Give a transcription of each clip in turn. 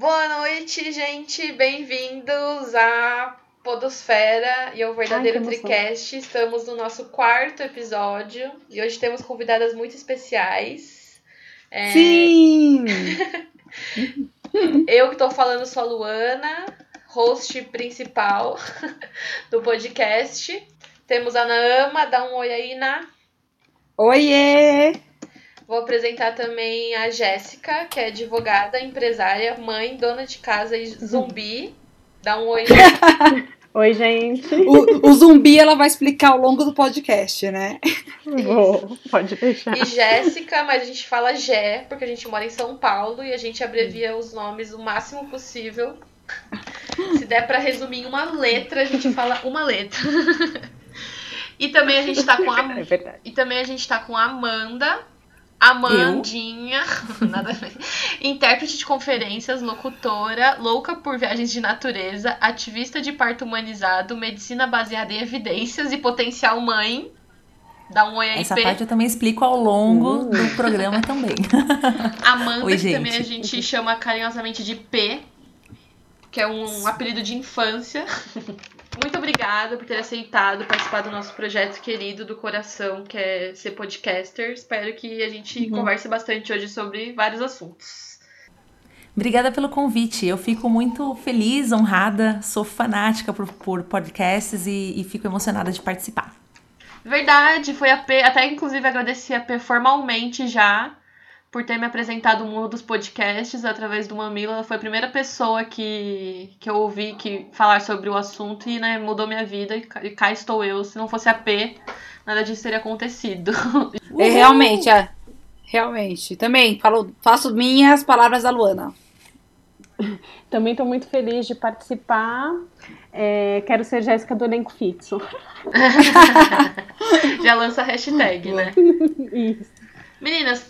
Boa noite, gente. Bem-vindos à Podosfera e ao Verdadeiro Ai. Tricast. Estamos no nosso quarto episódio e hoje temos convidadas muito especiais. É, Sim! Eu que tô falando sou a Luana, host principal do podcast. Temos a Naama, dá um oi aí, Na. Oiê! Vou apresentar também a Jéssica, que é advogada, empresária, mãe, dona de casa e zumbi. Dá um oi. Oi, gente. O, o zumbi ela vai explicar ao longo do podcast, né? Vou, pode deixar. E Jéssica, mas a gente fala Jé, porque a gente mora em São Paulo e a gente abrevia os nomes o máximo possível. Se der pra resumir em uma letra, a gente fala uma letra. E também a gente tá com a É verdade. E também a gente tá com a Amanda. Amandinha, nada a ver. Intérprete de conferências, locutora, louca por viagens de natureza, ativista de parto humanizado, medicina baseada em evidências e potencial mãe. Dá um oi aí, Essa parte eu também explico ao longo Hum. do programa também. Amanda, Oi, que também a gente. gente chama carinhosamente de P, que é um apelido de infância. Muito obrigada por ter aceitado participar do nosso projeto querido do coração, que é ser podcaster. Espero que a gente Uhum. converse bastante hoje sobre vários assuntos. Obrigada pelo convite. Eu fico muito feliz, honrada, sou fanática por, por podcasts e, e fico emocionada de participar. Verdade, foi a P. Até inclusive agradeci a P formalmente já por ter me apresentado o mundo dos podcasts através do Mamilo. Ela foi a primeira pessoa que, que eu ouvi que falar sobre o assunto e né, mudou minha vida. E cá, e cá estou eu. Se não fosse a P, nada disso teria acontecido. É, realmente, é. Realmente. Também falo, faço minhas palavras da Luana. Também estou muito feliz de participar. É, quero ser Jéssica do elenco fixo. já lança a hashtag, né? Isso. Meninas,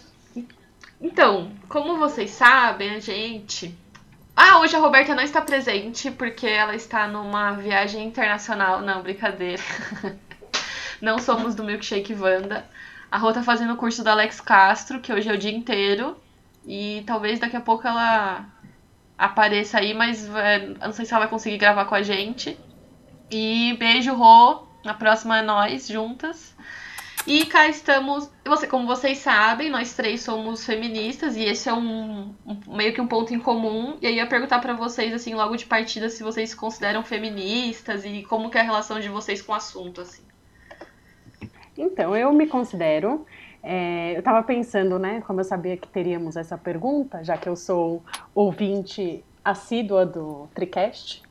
então, como vocês sabem, a gente. Ah, hoje a Roberta não está presente porque ela está numa viagem internacional. Não, brincadeira. Não somos do Milkshake Wanda. A Rô tá fazendo o curso da Alex Castro, que hoje é o dia inteiro. E talvez daqui a pouco ela apareça aí, mas é, não sei se ela vai conseguir gravar com a gente. E beijo, Rô. Na próxima é nós, juntas. E cá estamos. Você, como vocês sabem, nós três somos feministas e esse é um, um- meio que um ponto em comum. E aí eu ia perguntar pra vocês assim, logo de partida, se vocês se consideram feministas e como que é a relação de vocês com o assunto assim. Então, eu me considero. é, eu estava pensando, né? Como eu sabia que teríamos essa pergunta, já que eu sou ouvinte assídua do Tricast.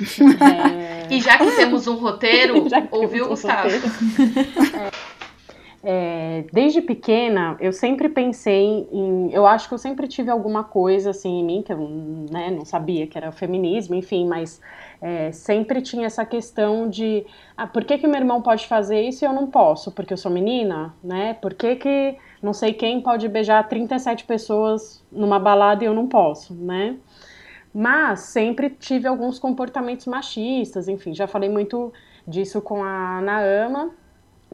é, E já que temos um roteiro, ouviu um Gustavo. roteiro. É, desde pequena, eu sempre pensei em. Eu acho que eu sempre tive alguma coisa assim em mim, que eu né, não sabia que era feminismo, enfim, mas é, sempre tinha essa questão de. Ah, por que, que meu irmão pode fazer isso e eu não posso? Porque eu sou menina, né? Por que, que não sei quem pode beijar 37 pessoas numa balada e eu não posso, né? Mas sempre tive alguns comportamentos machistas, enfim, já falei muito disso com a Naama,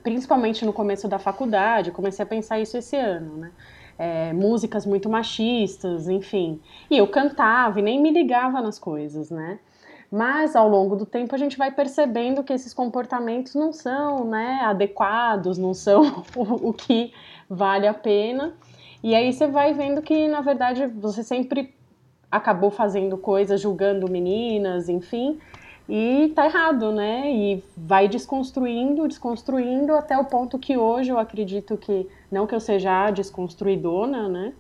principalmente no começo da faculdade, comecei a pensar isso esse ano, né? É, músicas muito machistas, enfim. E eu cantava e nem me ligava nas coisas, né? Mas ao longo do tempo a gente vai percebendo que esses comportamentos não são né, adequados, não são o, o que vale a pena. E aí você vai vendo que, na verdade, você sempre acabou fazendo coisas, julgando meninas, enfim, e tá errado, né? E vai desconstruindo, desconstruindo até o ponto que hoje eu acredito que, não que eu seja a desconstruidona, né?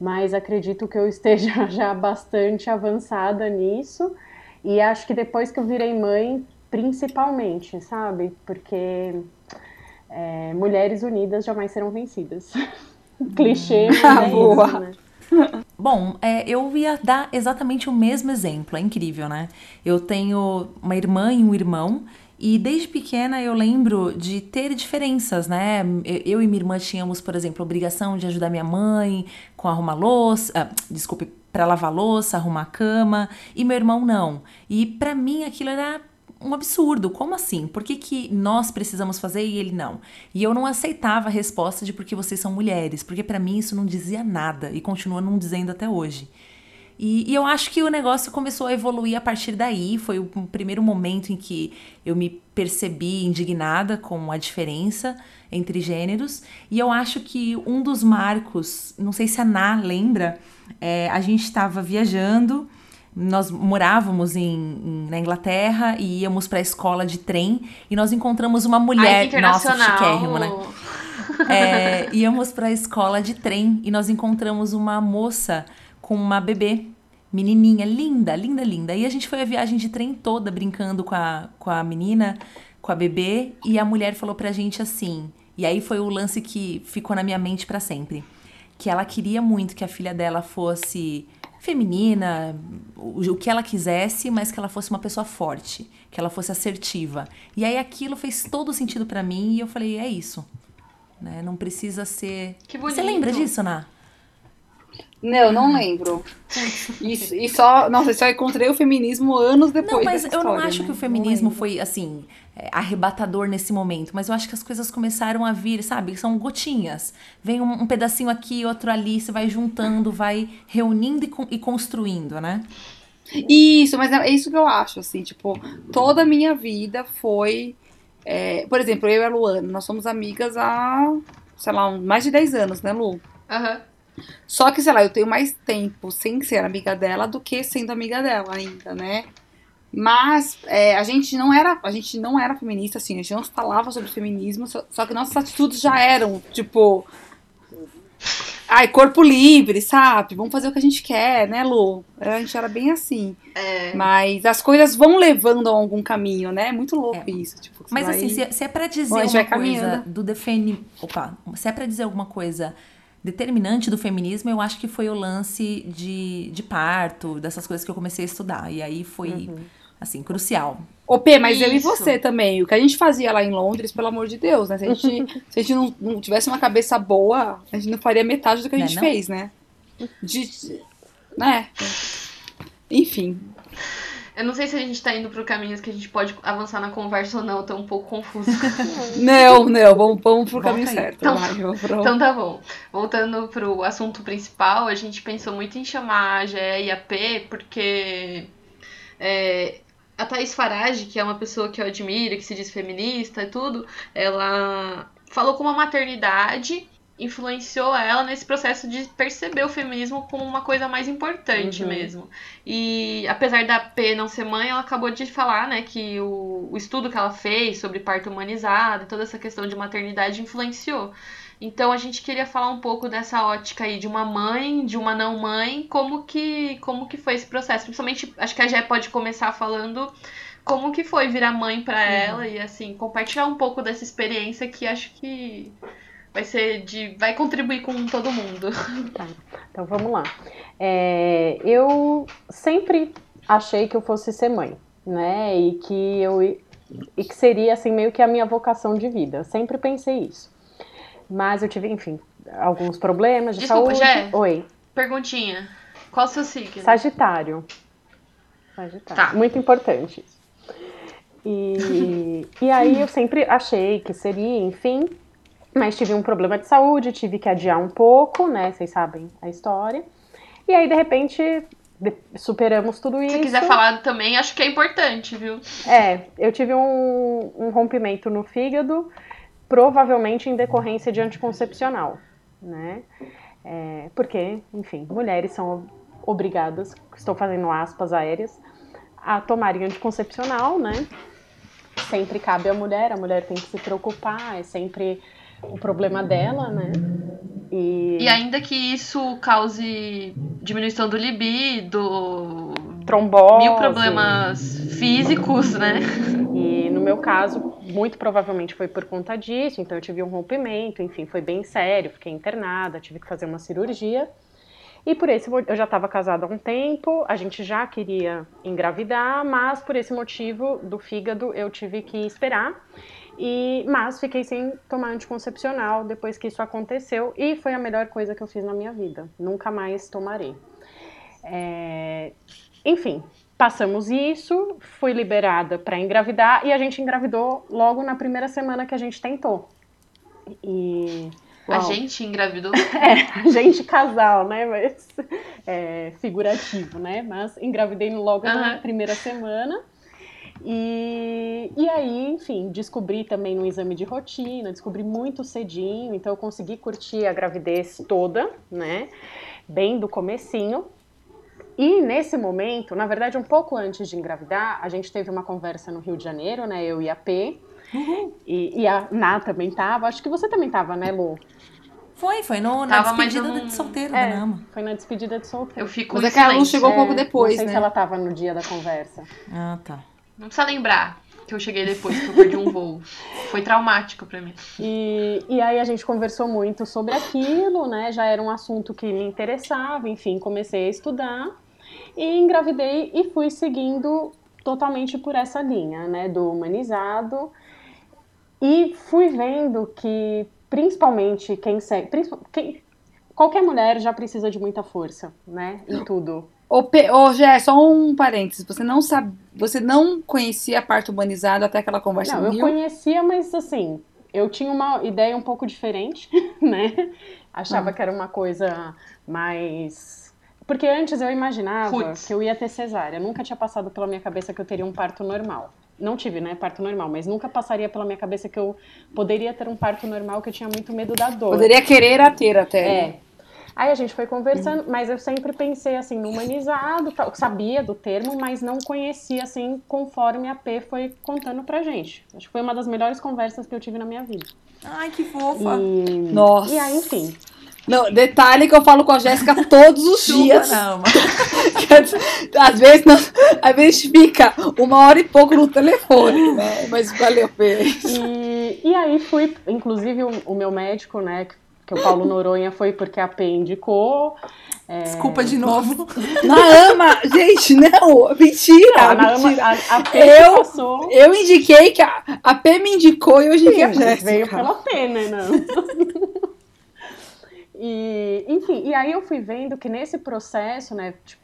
Mas acredito que eu esteja já bastante avançada nisso. E acho que depois que eu virei mãe, principalmente, sabe? Porque é, mulheres unidas jamais serão vencidas. Clichê, mas Ah, é boa. isso, né? Bom, é, eu ia dar exatamente o mesmo exemplo, é incrível, né? Eu tenho uma irmã e um irmão, e desde pequena eu lembro de ter diferenças, né? Eu e minha irmã tínhamos, por exemplo, a obrigação de ajudar minha mãe com arrumar louça, ah, desculpe, para lavar louça, arrumar cama, e meu irmão não. E pra mim aquilo era um absurdo. Como assim? Por que, que nós precisamos fazer e ele não? E eu não aceitava a resposta de porque vocês são mulheres, porque pra mim isso não dizia nada e continua não dizendo até hoje. E, e, eu acho que o negócio começou a evoluir a partir daí. Foi o primeiro momento em que eu me percebi indignada com a diferença entre gêneros. E eu acho que um dos marcos, não sei se a Ná lembra, é, a gente estava viajando. Nós morávamos em, em, na Inglaterra e íamos para a escola de trem e nós encontramos uma mulher. Ai, Nossa, chiquérrimo, né? É, íamos para a escola de trem e nós encontramos uma moça com uma bebê, menininha, linda, linda, linda. E a gente foi a viagem de trem toda brincando com a, com a menina, com a bebê, e a mulher falou pra gente assim. E aí foi o lance que ficou na minha mente para sempre. Que ela queria muito que a filha dela fosse feminina, o, que ela quisesse, mas que ela fosse uma pessoa forte, que ela fosse assertiva. E aí aquilo fez todo sentido para mim e eu falei, é isso. Né? Não precisa ser. Que bonito. Você lembra disso, Ná? Não, não lembro. Isso, e só, nossa, só encontrei o feminismo anos depois. Não, mas eu história, não acho né? que o feminismo foi assim é, arrebatador nesse momento, mas eu acho que as coisas começaram a vir, sabe? São gotinhas. Vem um, um pedacinho aqui, outro ali, você vai juntando, vai reunindo e, e construindo, né? Isso, mas é isso que eu acho, assim, tipo, toda a minha vida foi. É, por exemplo, eu e a Luana, nós somos amigas há, sei lá, mais de 10 anos, né, Lu? Aham. Uhum. Só que, sei lá, eu tenho mais tempo sem ser amiga dela do que sendo amiga dela ainda, né? Mas é, a gente não era, a gente não era feminista, assim, a gente não falava sobre feminismo, só, só que nossas atitudes já eram, tipo, ai, corpo livre, sabe? Vamos fazer o que a gente quer, né, Lu? A gente era bem assim. É. Mas as coisas vão levando a algum caminho, né? É muito louco é. isso. Tipo, Mas vai... assim, se, se, é pra dizer Bom, uma coisa do defende. Opa, se é pra dizer alguma coisa determinante do feminismo, eu acho que foi o lance de, de parto, dessas coisas que eu comecei a estudar. E aí foi, uhum. assim, crucial. Ô, P, mas Isso. eu e você também. O que a gente fazia lá em Londres, pelo amor de Deus, né? Se a gente, se a gente não, não tivesse uma cabeça boa, a gente não faria metade do que a gente não é, não? fez, né? De, né? Enfim. Eu não sei se a gente tá indo pro caminho que a gente pode avançar na conversa ou não, eu tô um pouco confusa. não, não, vamos, vamos pro caminho aí. certo. Então, vai, pro... então tá bom. Voltando pro assunto principal, a gente pensou muito em chamar a GE e a P, porque é, a Thaís Farage, que é uma pessoa que eu admiro, que se diz feminista e tudo, ela falou com uma maternidade influenciou ela nesse processo de perceber o feminismo como uma coisa mais importante uhum. mesmo. E apesar da P não ser mãe, ela acabou de falar, né, que o, o estudo que ela fez sobre parto humanizado, toda essa questão de maternidade influenciou. Então a gente queria falar um pouco dessa ótica aí de uma mãe, de uma não mãe, como que como que foi esse processo. Principalmente, acho que a Jé pode começar falando como que foi virar mãe para uhum. ela e assim compartilhar um pouco dessa experiência que acho que vai ser de. vai contribuir com todo mundo. Tá, então vamos lá. É, eu sempre achei que eu fosse ser mãe, né? E que eu e que seria assim meio que a minha vocação de vida. Eu sempre pensei isso. Mas eu tive, enfim, alguns problemas de Desculpa, saúde. Jé, Oi. Perguntinha. Qual o seu signo? Sagitário. Sagitário. Tá. Muito importante. E, e aí eu sempre achei que seria, enfim, mas tive um problema de saúde, tive que adiar um pouco, né? Vocês sabem a história. E aí, de repente, superamos tudo isso. Se quiser falar também, acho que é importante, viu? É, eu tive um, um rompimento no fígado, provavelmente em decorrência de anticoncepcional, né? É, porque, enfim, mulheres são obrigadas, estou fazendo aspas aéreas, a tomarem anticoncepcional, né? Sempre cabe à mulher, a mulher tem que se preocupar, é sempre o problema dela, né? E... e ainda que isso cause diminuição do libido, trombose, mil problemas físicos, né? E no meu caso, muito provavelmente foi por conta disso, então eu tive um rompimento, enfim, foi bem sério, fiquei internada, tive que fazer uma cirurgia. E por esse eu já estava casada há um tempo, a gente já queria engravidar, mas por esse motivo do fígado eu tive que esperar. E, mas fiquei sem tomar anticoncepcional depois que isso aconteceu e foi a melhor coisa que eu fiz na minha vida. Nunca mais tomarei. É, enfim, passamos isso, fui liberada para engravidar e a gente engravidou logo na primeira semana que a gente tentou. E Uau. A gente engravidou? É, a gente casal, né? Mas é, figurativo, né? Mas engravidei logo uhum. na primeira semana. E, e aí, enfim, descobri também no exame de rotina, descobri muito cedinho, então eu consegui curtir a gravidez toda, né? Bem do comecinho. E nesse momento, na verdade, um pouco antes de engravidar, a gente teve uma conversa no Rio de Janeiro, né? Eu e a P. Uhum. E, e, a Ná também tava. Acho que você também tava, né, Lu? Foi, foi no, na tava, despedida não... de solteiro é, da Nama. Foi na despedida de solteiro. Eu fico Mas é que ela não chegou um pouco depois, não sei né? se ela tava no dia da conversa. Ah, tá. Não precisa lembrar que eu cheguei depois, que eu perdi um voo. Foi traumático para mim. E, e aí a gente conversou muito sobre aquilo, né? Já era um assunto que me interessava, enfim, comecei a estudar e engravidei e fui seguindo totalmente por essa linha, né? Do humanizado. E fui vendo que, principalmente, quem segue. Quem, qualquer mulher já precisa de muita força, né? Em tudo. Ô. Ô Gé, só um parênteses. Você não sabe, você não conhecia a parte humanizada até aquela conversa não, eu Rio? conhecia, mas assim, eu tinha uma ideia um pouco diferente, né? Achava ah. que era uma coisa mais porque antes eu imaginava Puts. que eu ia ter cesárea. Nunca tinha passado pela minha cabeça que eu teria um parto normal. Não tive, né, parto normal, mas nunca passaria pela minha cabeça que eu poderia ter um parto normal, que eu tinha muito medo da dor. Poderia querer a ter até. É. Aí a gente foi conversando, mas eu sempre pensei assim, no humanizado, sabia do termo, mas não conhecia assim conforme a P foi contando pra gente. Acho que foi uma das melhores conversas que eu tive na minha vida. Ai, que fofa. E, Nossa. E aí, enfim. Não, detalhe que eu falo com a Jéssica todos os dias. às vezes não, às vezes fica uma hora e pouco no telefone, né? Mas valeu, P. E, e aí fui, inclusive o, o meu médico, né, que o Paulo Noronha foi porque a P indicou. É... Desculpa de novo. Na ama, gente, não, mentira. Não, mentira. Ama, a, a P eu, passou. Eu indiquei que a, a P me indicou e eu indiquei Sim, a Jéssica. Veio pela P, né? Não. e, enfim, e aí eu fui vendo que nesse processo, né, tipo,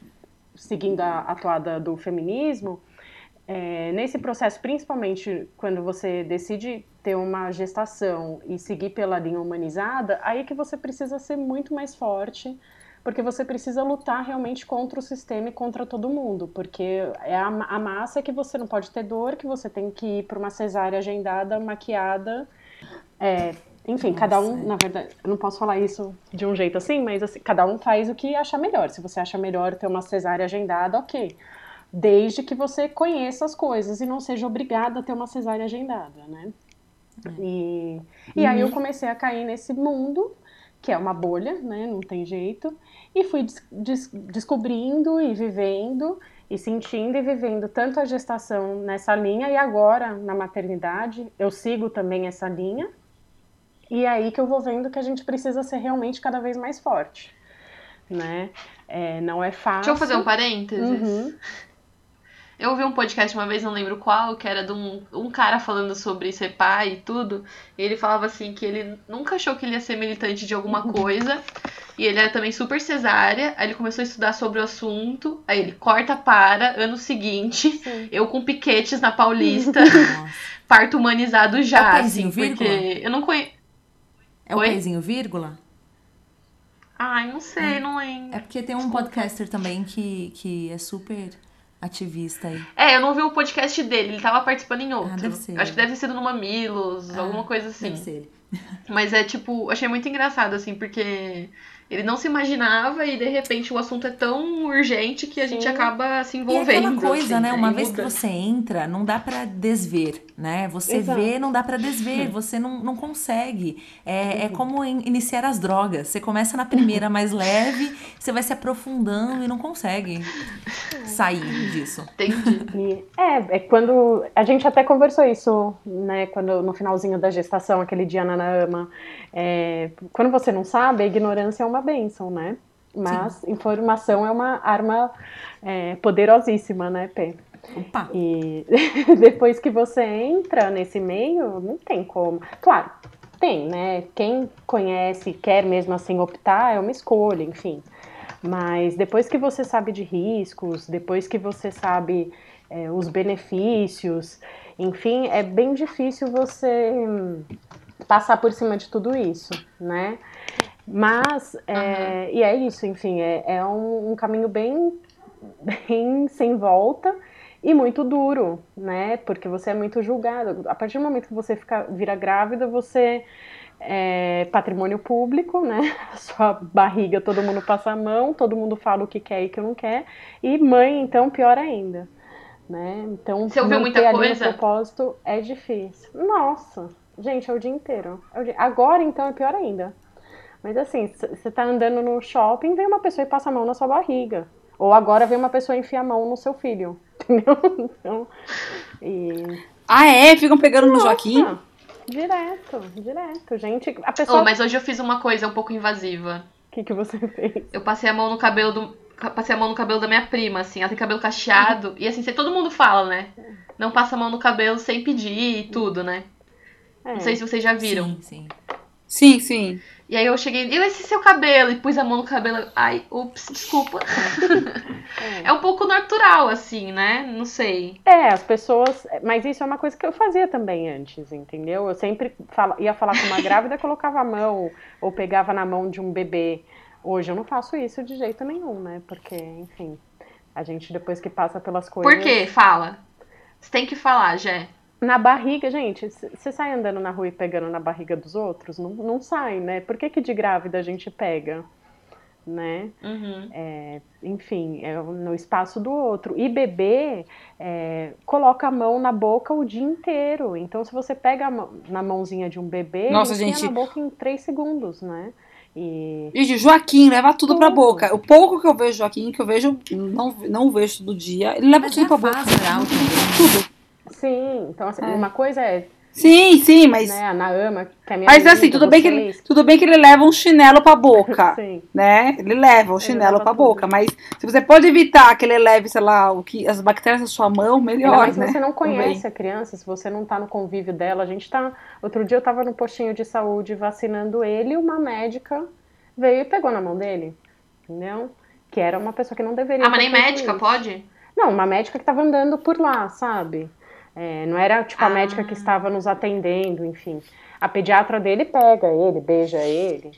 seguindo a, a toada do feminismo, é, nesse processo, principalmente quando você decide ter uma gestação e seguir pela linha humanizada, aí que você precisa ser muito mais forte, porque você precisa lutar realmente contra o sistema e contra todo mundo, porque é a, a massa que você não pode ter dor, que você tem que ir para uma cesárea agendada, maquiada. É, enfim, Nossa, cada um, é. na verdade, eu não posso falar isso de um jeito assim, mas assim, cada um faz o que acha melhor. Se você acha melhor ter uma cesárea agendada, ok desde que você conheça as coisas e não seja obrigada a ter uma cesárea agendada, né? E, e aí eu uhum. comecei a cair nesse mundo, que é uma bolha, né? Não tem jeito. E fui des des descobrindo e vivendo e sentindo e vivendo tanto a gestação nessa linha e agora na maternidade eu sigo também essa linha. E é aí que eu vou vendo que a gente precisa ser realmente cada vez mais forte, né? É, não é fácil. Deixa eu fazer um parênteses. Uhum. Eu ouvi um podcast uma vez, não lembro qual, que era de um, um cara falando sobre ser pai e tudo. E ele falava assim que ele nunca achou que ele ia ser militante de alguma coisa. e ele era também super cesárea. Aí ele começou a estudar sobre o assunto. Aí ele corta para, ano seguinte, Sim. eu com piquetes na Paulista, parto humanizado já. É o assim, vírgula? porque eu não conheço. É o pezinho vírgula? Ai, não sei, é. não lembro. É porque tem um podcaster também que, que é super ativista aí. É, eu não vi o podcast dele, ele tava participando em outro. Ah, deve ser. Acho que deve ter sido no Mamilos, ah, alguma coisa assim. Deve ser ele. Mas é tipo, achei muito engraçado, assim, porque ele não se imaginava e de repente o assunto é tão urgente que a Sim. gente acaba se envolvendo. E é aquela coisa, assim, né? Uma vez muda. que você entra, não dá para desver, né? Você Exato. vê, não dá para desver, você não, não consegue. É, é como in, iniciar as drogas. Você começa na primeira mais leve, você vai se aprofundando e não consegue sair disso. Entendi. É, é quando. A gente até conversou isso, né? Quando no finalzinho da gestação, aquele dia na Nama. É, quando você não sabe, a ignorância é uma bênção, né? Mas Sim. informação é uma arma é, poderosíssima, né, Pê? Opa. E depois que você entra nesse meio, não tem como. Claro, tem, né? Quem conhece e quer mesmo assim optar é uma escolha, enfim. Mas depois que você sabe de riscos, depois que você sabe é, os benefícios, enfim, é bem difícil você passar por cima de tudo isso, né? Mas, é, e é isso, enfim, é, é um, um caminho bem, bem sem volta e muito duro, né? Porque você é muito julgado. A partir do momento que você fica, vira grávida, você é patrimônio público, né? Sua barriga, todo mundo passa a mão, todo mundo fala o que quer e o que não quer. E mãe, então, pior ainda. Né? Então, você ouviu muita coisa? propósito é difícil. Nossa, gente, é o dia inteiro. É o dia... Agora, então, é pior ainda. Mas assim, você tá andando no shopping, vem uma pessoa e passa a mão na sua barriga. Ou agora vem uma pessoa e enfia a mão no seu filho. Entendeu? Então, e... Ah, é? Ficam pegando Nossa, no Joaquim? Direto, direto. Gente, a pessoa. Oh, mas hoje eu fiz uma coisa um pouco invasiva. O que, que você fez? Eu passei a mão no cabelo do. Passei a mão no cabelo da minha prima, assim, ela tem cabelo cacheado. E assim, todo mundo fala, né? Não passa a mão no cabelo sem pedir e tudo, né? É. Não sei se vocês já viram. Sim, sim. Sim, sim. E aí eu cheguei, e esse seu cabelo? E pus a mão no cabelo. Ai, ups, desculpa. É. um pouco natural, assim, né? Não sei. É, as pessoas. Mas isso é uma coisa que eu fazia também antes, entendeu? Eu sempre fala, ia falar com uma grávida, colocava a mão, ou pegava na mão de um bebê. Hoje eu não faço isso de jeito nenhum, né? Porque, enfim, a gente depois que passa pelas coisas. Por quê? Fala. Você tem que falar, Jé na barriga, gente, você sai andando na rua e pegando na barriga dos outros? Não, não sai, né? Por que, que de grávida a gente pega? Né? Uhum. É, enfim, é no espaço do outro. E bebê é, coloca a mão na boca o dia inteiro. Então, se você pega mão, na mãozinha de um bebê, Nossa, gente... na boca em três segundos, né? E... Gente, Joaquim leva tudo, tudo pra boca. O pouco que eu vejo Joaquim, que eu vejo, não, não vejo todo dia, ele leva Mas tudo pra boca. Tudo. Sim, então assim, é. uma coisa é. Sim, sim, mas. Né, a Naama, que é minha Mas assim, tudo bem, que ele, tudo bem que ele leva um chinelo pra boca. sim. Né? Ele leva um chinelo pra tudo. boca. Mas se você pode evitar que ele leve, sei lá, o que, as bactérias na sua mão, melhor. Mas né? se você não conhece Também. a criança, se você não tá no convívio dela, a gente tá. Outro dia eu tava no postinho de saúde vacinando ele e uma médica veio e pegou na mão dele. Entendeu? Que era uma pessoa que não deveria. Ah, mas nem médica, isso. pode? Não, uma médica que tava andando por lá, sabe? É, não era tipo a ah. médica que estava nos atendendo, enfim. A pediatra dele pega ele, beija ele,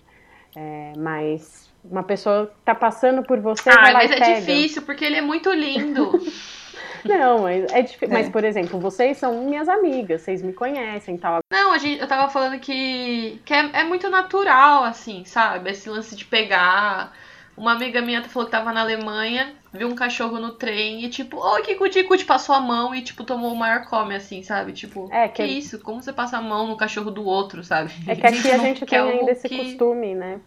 é, mas uma pessoa que tá passando por você. Ah, mas é pega. difícil porque ele é muito lindo. Não, mas é difícil. É. Mas, por exemplo, vocês são minhas amigas, vocês me conhecem tal. Não, a gente, eu tava falando que, que é, é muito natural, assim, sabe? Esse lance de pegar. Uma amiga minha falou que tava na Alemanha, viu um cachorro no trem e tipo, oi, que cuti cuti, passou a mão e tipo, tomou o maior come, assim, sabe? Tipo, é, que, que isso? Como você passa a mão no cachorro do outro, sabe? É que aqui a gente tem ainda esse que... costume, né?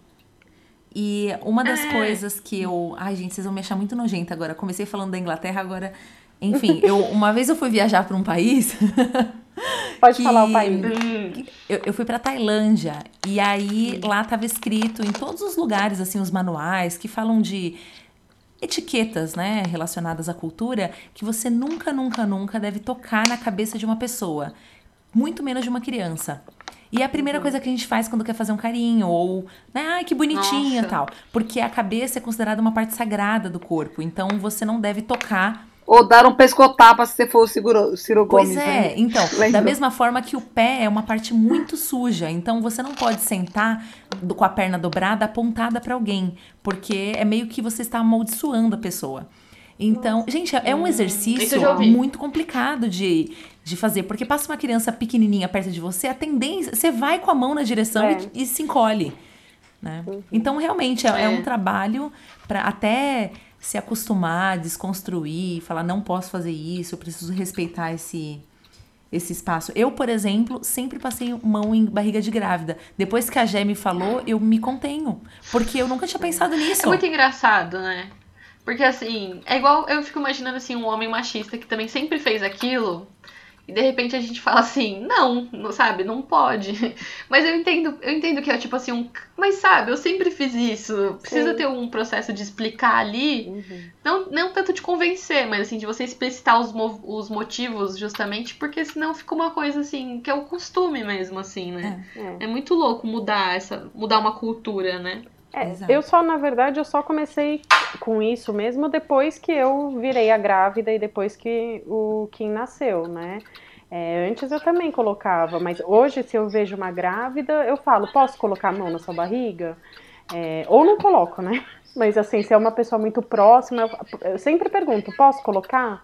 E uma das é. coisas que eu. Ai, gente, vocês vão me achar muito nojenta agora. Comecei falando da Inglaterra, agora. Enfim, eu uma vez eu fui viajar para um país Pode que, falar o país. Eu, eu fui para Tailândia e aí lá tava escrito em todos os lugares assim os manuais que falam de etiquetas, né, relacionadas à cultura, que você nunca, nunca, nunca deve tocar na cabeça de uma pessoa, muito menos de uma criança. E é a primeira uhum. coisa que a gente faz quando quer fazer um carinho, ou, né, ai, que bonitinha tal. Porque a cabeça é considerada uma parte sagrada do corpo, então você não deve tocar ou dar um pescotapa se você for o Ciro, Ciro pois Gomes. Pois é, né? então, da mesma forma que o pé é uma parte muito suja, então você não pode sentar com a perna dobrada apontada para alguém, porque é meio que você está amaldiçoando a pessoa. Então, Nossa. gente, é um exercício muito complicado de, de fazer, porque passa uma criança pequenininha perto de você, a tendência, você vai com a mão na direção é. e, e, se encolhe. Né? Uhum. Então, realmente, é, é. é um trabalho para até se acostumar, desconstruir, falar não posso fazer isso, eu preciso respeitar esse esse espaço. Eu, por exemplo, sempre passei mão em barriga de grávida. Depois que a Gé me falou, eu me contenho, porque eu nunca tinha pensado nisso. É muito engraçado, né? Porque assim, é igual eu fico imaginando assim um homem machista que também sempre fez aquilo e de repente a gente fala assim, não, não sabe, não pode. Mas eu entendo, eu entendo que é tipo assim, um, mas sabe, eu sempre fiz isso. Precisa Sim. ter um processo de explicar ali, uhum. não, não tanto de convencer, mas assim, de você explicitar os, os motivos justamente, porque senão fica uma coisa assim, que é o costume mesmo, assim, né? É, é. é muito louco mudar essa, mudar uma cultura, né? É, eu só, na verdade, eu só comecei com isso mesmo depois que eu virei a grávida e depois que o Kim nasceu, né? É, antes eu também colocava, mas hoje, se eu vejo uma grávida, eu falo: posso colocar a mão na sua barriga? É, ou não coloco, né? Mas assim, se é uma pessoa muito próxima, eu, eu sempre pergunto: posso colocar?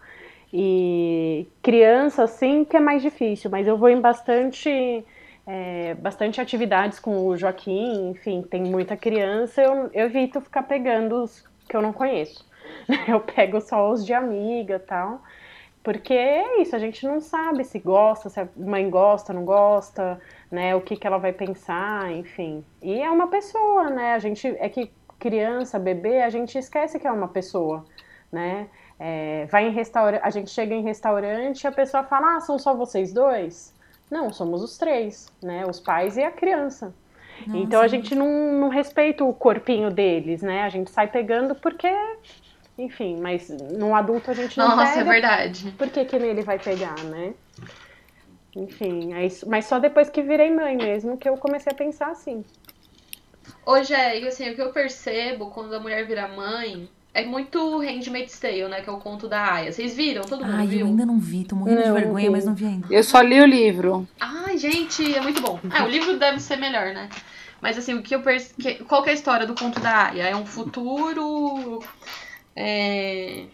E criança, sim, que é mais difícil, mas eu vou em bastante. É, bastante atividades com o Joaquim, enfim, tem muita criança, eu, eu evito ficar pegando os que eu não conheço. Eu pego só os de amiga tal. Porque é isso, a gente não sabe se gosta, se a mãe gosta, não gosta, né? O que, que ela vai pensar, enfim. E é uma pessoa, né? A gente é que criança, bebê, a gente esquece que é uma pessoa, né? É, vai em restaurante, a gente chega em restaurante e a pessoa fala, ah, são só vocês dois? Não, somos os três, né? Os pais e a criança. Nossa. Então a gente não, não respeita o corpinho deles, né? A gente sai pegando porque enfim, mas num adulto a gente não Nossa, pega. é verdade. Por que, que nele vai pegar, né? Enfim, é isso. mas só depois que virei mãe mesmo que eu comecei a pensar assim. Hoje é, assim, o que eu percebo quando a mulher vira mãe é muito Handmaid's Tale, né? Que é o conto da Aya. Vocês viram? Todo mundo Ai, viu? eu ainda não vi, tô morrendo Não, de vergonha, não. mas não vi ainda. Eu só li o livro. Ai, gente, é muito bom. É, o livro deve ser melhor, né? Mas assim, o que eu perce... Qual que é a história do conto da Aya? É um futuro é,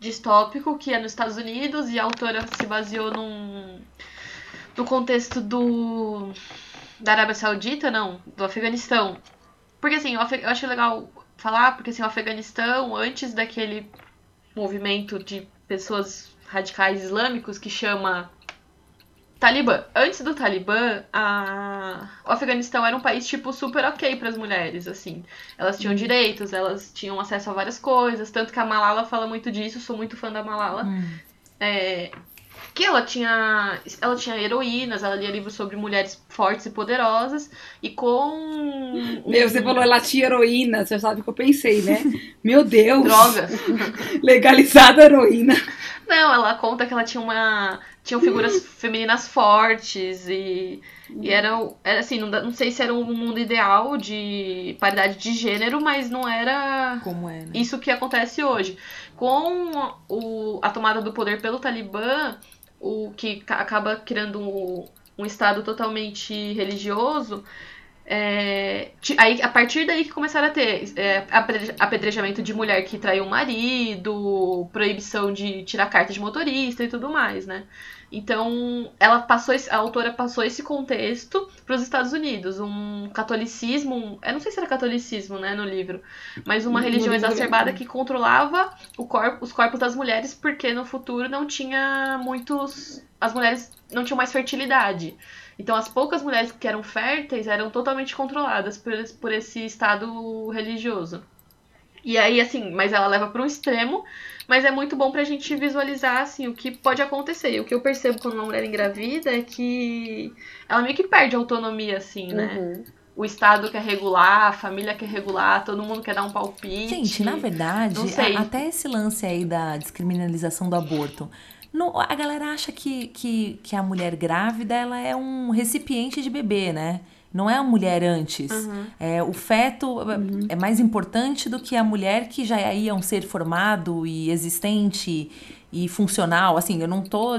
distópico que é nos Estados Unidos e a autora se baseou num no contexto do da Arábia Saudita, não, do Afeganistão. Porque assim, eu acho legal falar, porque assim, o Afeganistão, antes daquele movimento de pessoas radicais islâmicos que chama Talibã. Antes do Talibã, a... o Afeganistão era um país, tipo, super ok para as mulheres, assim. Elas tinham direitos, elas tinham acesso a várias coisas, tanto que a Malala fala muito disso, sou muito fã da Malala. Hum. É, que ela tinha, ela tinha heroínas, ela lia livros sobre mulheres fortes e poderosas, e com... Meu, você falou ela tinha heroína, você sabe o que eu pensei, né? Meu Deus! Drogas. Legalizada heroína. Não, ela conta que ela tinha uma. Tinham figuras femininas fortes e. E era, era assim, não, não sei se era um mundo ideal de paridade de gênero, mas não era Como é, né? isso que acontece hoje. Com o, a tomada do poder pelo Talibã, o que ca- acaba criando um, um estado totalmente religioso, é, aí, a partir daí que começaram a ter é, apedre- apedrejamento de mulher que traiu o marido, proibição de tirar carta de motorista e tudo mais, né? Então, ela passou esse- a autora passou esse contexto para os Estados Unidos, um catolicismo, um- eu não sei se era catolicismo, né, no livro, mas uma No religião exacerbada é. que controlava o corpo, os corpos das mulheres, porque no futuro não tinha muitos, as mulheres não tinham mais fertilidade. Então, as poucas mulheres que eram férteis eram totalmente controladas por, por esse estado religioso. E aí, assim, mas ela leva para um extremo, mas é muito bom pra gente visualizar, assim, o que pode acontecer. E o que eu percebo quando uma mulher engravida é que ela meio que perde a autonomia, assim, né? Uhum. O Estado quer regular, a família quer regular, todo mundo quer dar um palpite. Gente, na verdade, a- até esse lance aí da descriminalização do aborto, não- a galera acha que, que, que a mulher grávida ela é um recipiente de bebê, né? Não é a mulher antes. Uhum. É, o feto é mais importante do que a mulher que já ia um ser formado e existente e funcional. Assim, eu não tô.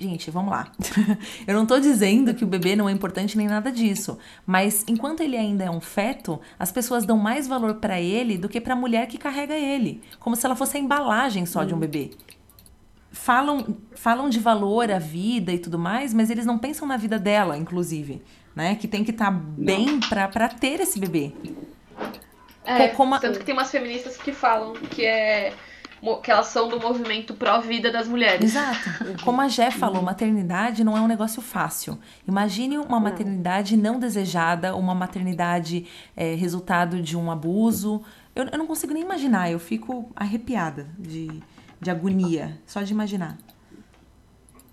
Gente, vamos lá. eu não tô dizendo que o bebê não é importante nem nada disso. Mas enquanto ele ainda é um feto, as pessoas dão mais valor pra ele do que pra mulher que carrega ele. Como se ela fosse a embalagem só de um bebê. Falam, falam de valor à vida e tudo mais, mas eles não pensam na vida dela, inclusive. Né? Que tem que estar bem pra, pra ter esse bebê. É, Co- como a- tanto que tem umas feministas que falam que é que elas são do movimento pró-vida das mulheres. Exato. Como a Jé falou, maternidade não é um negócio fácil. Imagine uma maternidade não desejada, uma maternidade é, resultado de um abuso. Eu, eu não consigo nem imaginar, eu fico arrepiada de, de agonia, só de imaginar.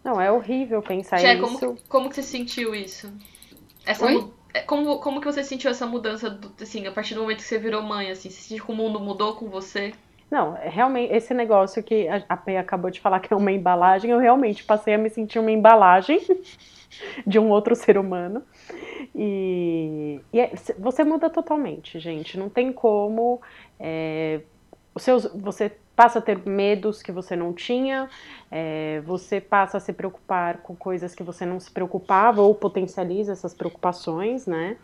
Não, é horrível pensar Jé, isso. como, como que você sentiu isso? Essa Oi? é, como, como que você sentiu essa mudança, do- assim, a partir do momento que você virou mãe, assim? Você sentiu que o mundo mudou com você? Não, é realmente, esse negócio que a a Pei acabou de falar que é uma embalagem, eu realmente passei a me sentir uma embalagem de um outro ser humano. E, e é- você muda totalmente, gente. Não tem como. é, os seus, você passa a ter medos que você não tinha, é, você passa a se preocupar com coisas que você não se preocupava ou potencializa essas preocupações, né?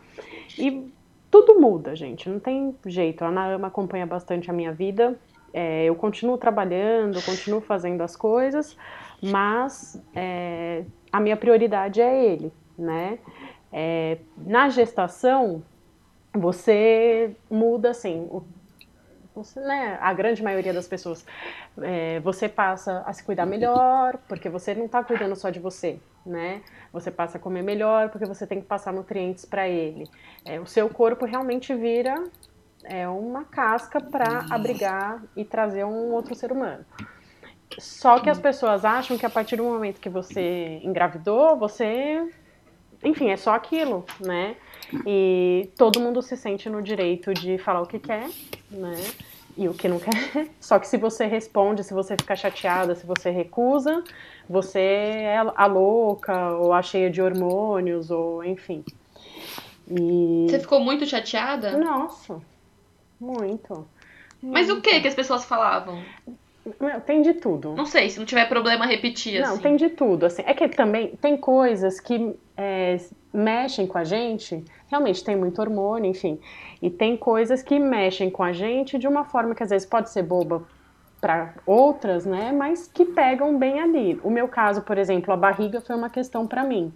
E tudo muda, gente, não tem jeito. A Ana acompanha bastante a minha vida, é, eu continuo trabalhando, continuo fazendo as coisas, mas é, a minha prioridade é ele, né? É, na gestação, você muda assim, o, você, né, a grande maioria das pessoas, é, você passa a se cuidar melhor, porque você não está cuidando só de você, né? Você passa a comer melhor, porque você tem que passar nutrientes para ele. É, o seu corpo realmente vira é, uma casca para abrigar e trazer um outro ser humano. Só que as pessoas acham que a partir do momento que você engravidou, você enfim, é só aquilo, né? E todo mundo se sente no direito de falar o que quer, né? E o que não quer. Só que se você responde, se você fica chateada, se você recusa, você é a louca, ou a cheia de hormônios, ou enfim. E... Você ficou muito chateada? Nossa, muito. Mas muito. o que que as pessoas falavam? Tem de tudo. Não sei, se não tiver problema repetir não, assim. Não, tem de tudo. Assim. É que também tem coisas que é, mexem com a gente, realmente tem muito hormônio, enfim. E tem coisas que mexem com a gente de uma forma que às vezes pode ser boba para outras, né? Mas que pegam bem ali. O meu caso, por exemplo, a barriga foi uma questão para mim.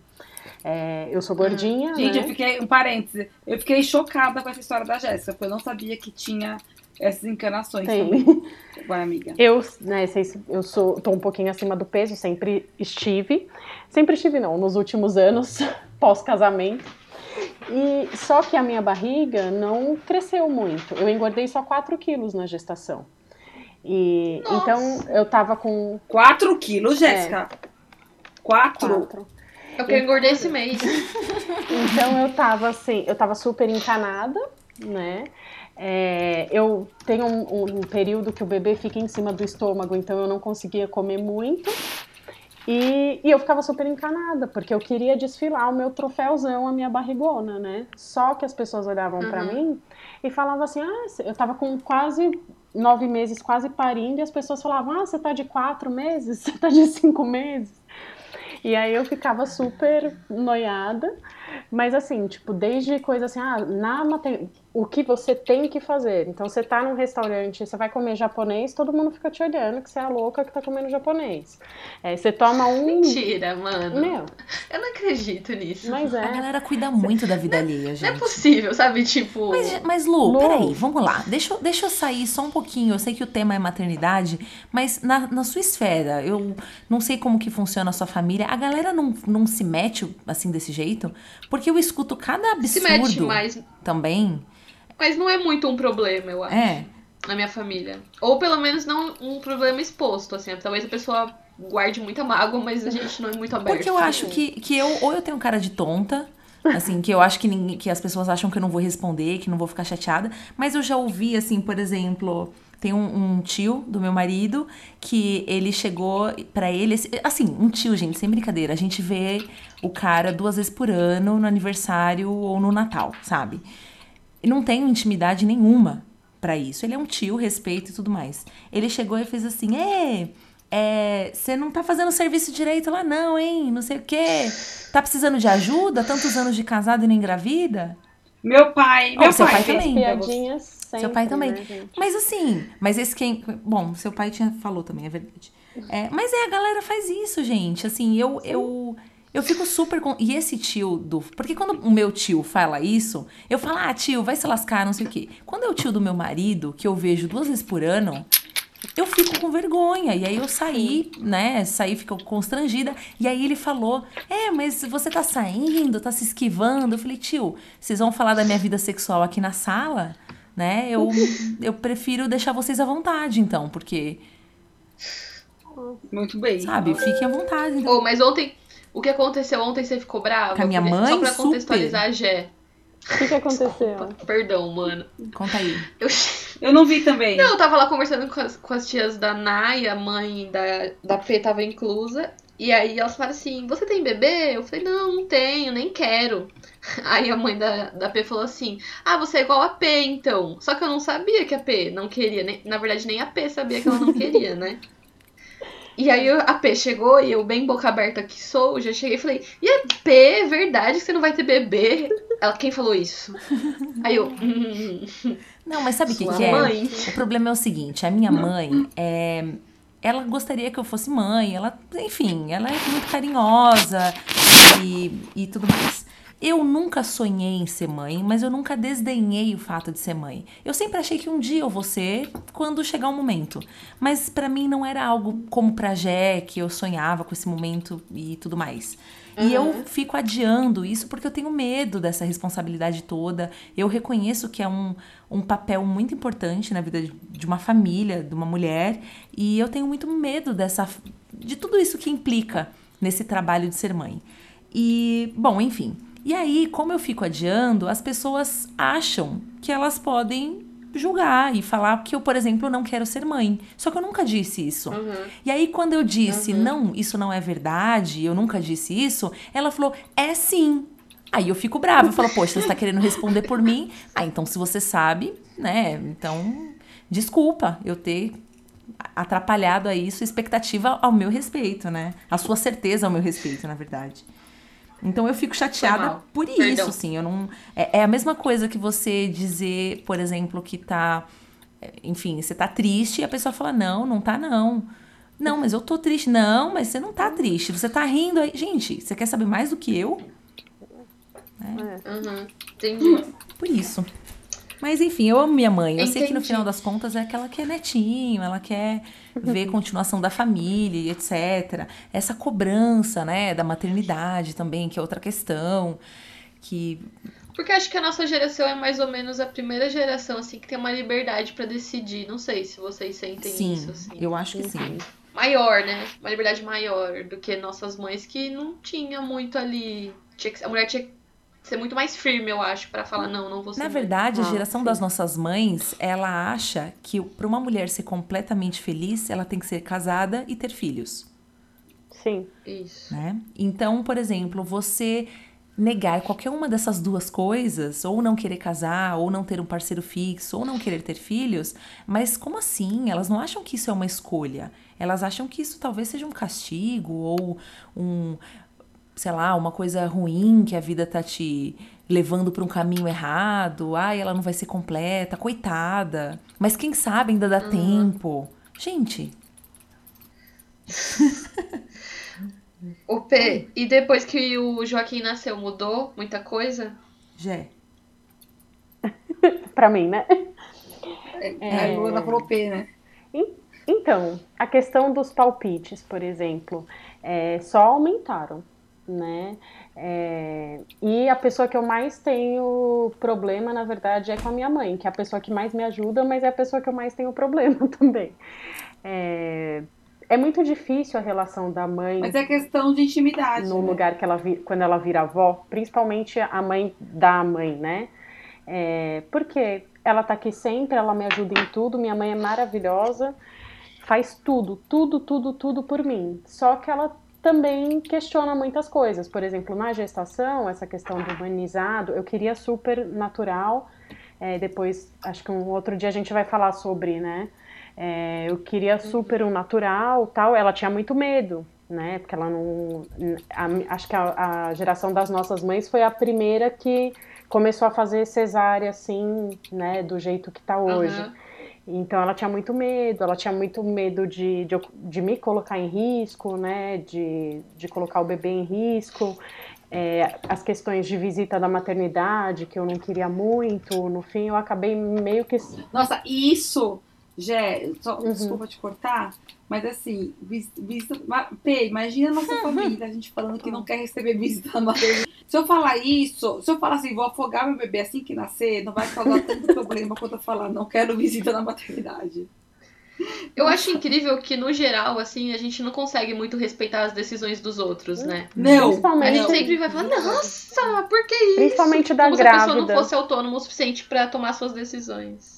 É, eu sou gordinha. Gente, né? eu fiquei, um parêntese, eu fiquei chocada com essa história da Jéssica, porque eu não sabia que tinha essas encanações Tem. também. Vai, amiga. Eu, né, eu sou, tô um pouquinho acima do peso, sempre estive. Sempre estive, não, nos últimos anos, pós-casamento. E só que a minha barriga não cresceu muito. Eu engordei só 4 quilos na gestação. E Nossa. então eu tava com. 4 quilos, Jéssica? 4? É o que eu engordei esse mês. então eu tava assim, eu tava super encanada, né? É, eu tenho um, um, período que o bebê fica em cima do estômago, então eu não conseguia comer muito. E, e, eu ficava super encanada, porque eu queria desfilar o meu troféuzão, a minha barrigona, né? Só que as pessoas olhavam uhum. para mim e falavam assim: ah, eu tava com quase nove meses, quase parindo, e as pessoas falavam: ah, você tá de quatro meses? Você tá de cinco meses? E aí eu ficava super noiada. Mas assim, tipo, desde coisa assim, ah, na mater... o que você tem que fazer. Então você tá num restaurante, você vai comer japonês, todo mundo fica te olhando que você é a louca que tá comendo japonês. É, você toma um. Mentira, mano. Meu. Eu não acredito nisso. Mas é. A galera cuida muito da vida alheia, gente. Não é possível, sabe? Tipo. Mas, mas Lu, Lu, peraí, vamos lá. Deixa, deixa eu sair só um pouquinho. Eu sei que o tema é maternidade, mas na, na sua esfera, eu não sei como que funciona a sua família. A galera não, não se mete assim desse jeito? Porque eu escuto cada absurdo Se mete, mas... também. Mas não é muito um problema, eu acho. É. Na minha família. Ou pelo menos não um problema exposto, assim. Talvez a pessoa guarde muita mágoa, mas a gente não é muito aberto. Porque eu acho que, que eu, ou eu tenho cara de tonta, assim, que eu acho que, ninguém, que as pessoas acham que eu não vou responder, que não vou ficar chateada. Mas eu já ouvi, assim, por exemplo, tem um, um, tio do meu marido que ele chegou para ele. Assim, um tio, gente, sem brincadeira. A gente vê o cara duas vezes por ano no aniversário ou no Natal, sabe? E não tem intimidade nenhuma para isso. Ele é um tio, respeito e tudo mais. Ele chegou e fez assim: é. É, você não tá fazendo serviço direito lá, não, hein? Não sei o quê. Tá precisando de ajuda? Tantos anos de casado e não engravida? Meu pai, meu oh, seu pai, pai também. Piadinhas Sempre, seu pai também. Né, mas assim, mas esse quem. Bom, seu pai tinha falou também, é verdade. É, mas é, a galera faz isso, gente. Assim, eu. eu eu fico super. Com... E esse tio do. Porque quando o meu tio fala isso, eu falo, ah, tio, vai se lascar, não sei o quê. Quando é o tio do meu marido, que eu vejo duas vezes por ano, eu fico com vergonha. E aí eu saí, né? Saí, fico constrangida. E aí ele falou: É, mas você tá saindo, tá se esquivando. Eu falei, tio, vocês vão falar da minha vida sexual aqui na sala? Né? Eu, eu prefiro deixar vocês à vontade, então, porque. Muito bem. Sabe, fiquem à vontade. Então. Oh, mas ontem, o que aconteceu ontem, você ficou brava? Com a minha mãe? Só pra contextualizar a Gé. O que, que aconteceu? Desculpa, perdão, mano. Conta aí. Eu, Eu não vi também. Não, eu tava lá conversando com as, com as tias da Nai, a mãe da, da P tava inclusa. E aí elas falaram assim: Você tem bebê? Eu falei: Não, não tenho, nem quero. Aí a mãe da, da P falou assim: Ah, você é igual a P então. Só que eu não sabia que a P não queria. Nem, na verdade, nem a P sabia que ela não queria, né? E aí a P chegou e eu, bem boca aberta que sou, já cheguei e falei: E a P, é verdade que você não vai ter bebê? Ela, quem falou isso? Aí eu. Hum, Não, mas sabe o que, que é? mãe. O problema é o seguinte: a minha mãe é. Ela gostaria que eu fosse mãe, ela, enfim, ela é muito carinhosa e, e tudo mais. Eu nunca sonhei em ser mãe, mas eu nunca desdenhei o fato de ser mãe. Eu sempre achei que um dia eu vou ser quando chegar o momento. Mas pra mim não era algo como pra Jé, que eu sonhava com esse momento e tudo mais. E eu fico adiando isso porque eu tenho medo dessa responsabilidade toda. Eu reconheço que é um, um papel muito importante na vida de, de uma família, de uma mulher. E eu tenho muito medo dessa, de tudo isso que implica nesse trabalho de ser mãe. E, bom, enfim. E aí, como eu fico adiando, as pessoas acham que elas podem julgar e falar que eu, por exemplo, não quero ser mãe. Só que eu nunca disse isso. E aí, quando eu disse, não, isso não é verdade, eu nunca disse isso, ela falou, é sim. Aí eu fico brava, eu falo, poxa, você está querendo responder por mim? Ah, então se você sabe, né, então, desculpa eu ter atrapalhado aí sua expectativa ao meu respeito, né? A sua certeza ao meu respeito, na verdade. Então eu fico chateada por isso, Perdão. assim, eu não é, é a mesma coisa que você dizer, por exemplo, que tá é, enfim, você tá triste e a pessoa fala: "Não, não tá não". Não, mas eu tô triste. Não, mas você não tá triste. Você tá rindo aí. Gente, você quer saber mais do que eu? Uhum, entendi. Por isso. Mas enfim, eu amo minha mãe. Eu sei que no Entendi. final das contas é aquela que é netinho, ela quer ver continuação da família e etc. Essa cobrança, né, da maternidade também, que é outra questão. Que. Porque acho que a nossa geração é mais ou menos a primeira geração, assim, que tem uma liberdade pra decidir. Não sei se vocês sentem sim, isso, assim. eu acho que sim. Maior, né? Uma liberdade maior do que nossas mães, que não tinha muito ali. Tinha que... A mulher tinha que ser muito mais firme, eu acho, pra falar, não, não vou ser Na mãe. verdade, a Ah, geração sim. das nossas mães, ela acha que para uma mulher ser completamente feliz, ela tem que ser casada e ter filhos. Sim. Isso. né? Então, por exemplo, você negar qualquer uma dessas duas coisas, ou não querer casar, ou não ter um parceiro fixo, ou não querer ter filhos, mas como assim? Elas não acham que isso é uma escolha. Elas acham que isso talvez seja um castigo ou um, sei lá, uma coisa ruim que a vida tá te levando para um caminho errado. Ai, ela não vai ser completa, coitada. Mas quem sabe ainda dá tempo. Gente, O P, e depois que o Joaquim nasceu, mudou muita coisa? Jé. Pra mim, né? É, a Luana falou P, né? Então, a questão dos palpites, por exemplo, é, só aumentaram, né? É, e a pessoa que eu mais tenho problema, na verdade, é com a minha mãe, que é a pessoa que mais me ajuda, mas é a pessoa que eu mais tenho problema também. É, é muito difícil a relação da mãe Mas é questão de intimidade. no né? lugar que ela vi, quando ela vira avó, principalmente a mãe da mãe, né? É, porque ela tá aqui sempre, ela me ajuda em tudo, minha mãe é maravilhosa, faz tudo, tudo, tudo, tudo por mim. Só que ela também questiona muitas coisas. Por exemplo, na gestação, essa questão do humanizado, eu queria super natural. É, depois, acho que um outro dia a gente vai falar sobre, né? É, eu queria super um natural, tal. Ela tinha muito medo, né? Porque ela não. a- acho que a, a geração das nossas mães foi a primeira que começou a fazer cesárea assim, né? Do jeito que tá hoje. Aham. Então ela tinha muito medo, ela tinha muito medo de, de, de me colocar em risco, né? De, de colocar o bebê em risco. É, as questões de visita da maternidade, que eu não queria muito, no fim eu acabei meio que. Nossa, isso, Jé, só, Uhum. desculpa te cortar, mas assim, vis- visita. P, imagina a nossa família, a gente falando que não quer receber visita na maternidade. Se eu falar isso, se eu falar assim, vou afogar meu bebê assim que nascer, não vai causar tanto problema quanto eu falar, não quero visita na maternidade. Eu acho incrível que, no geral, assim, a gente não consegue muito respeitar as decisões dos outros, né? Não, A gente sempre vai falar, nossa, por que isso? principalmente da Como se a pessoa não grávida. fosse autônoma o suficiente pra tomar suas decisões.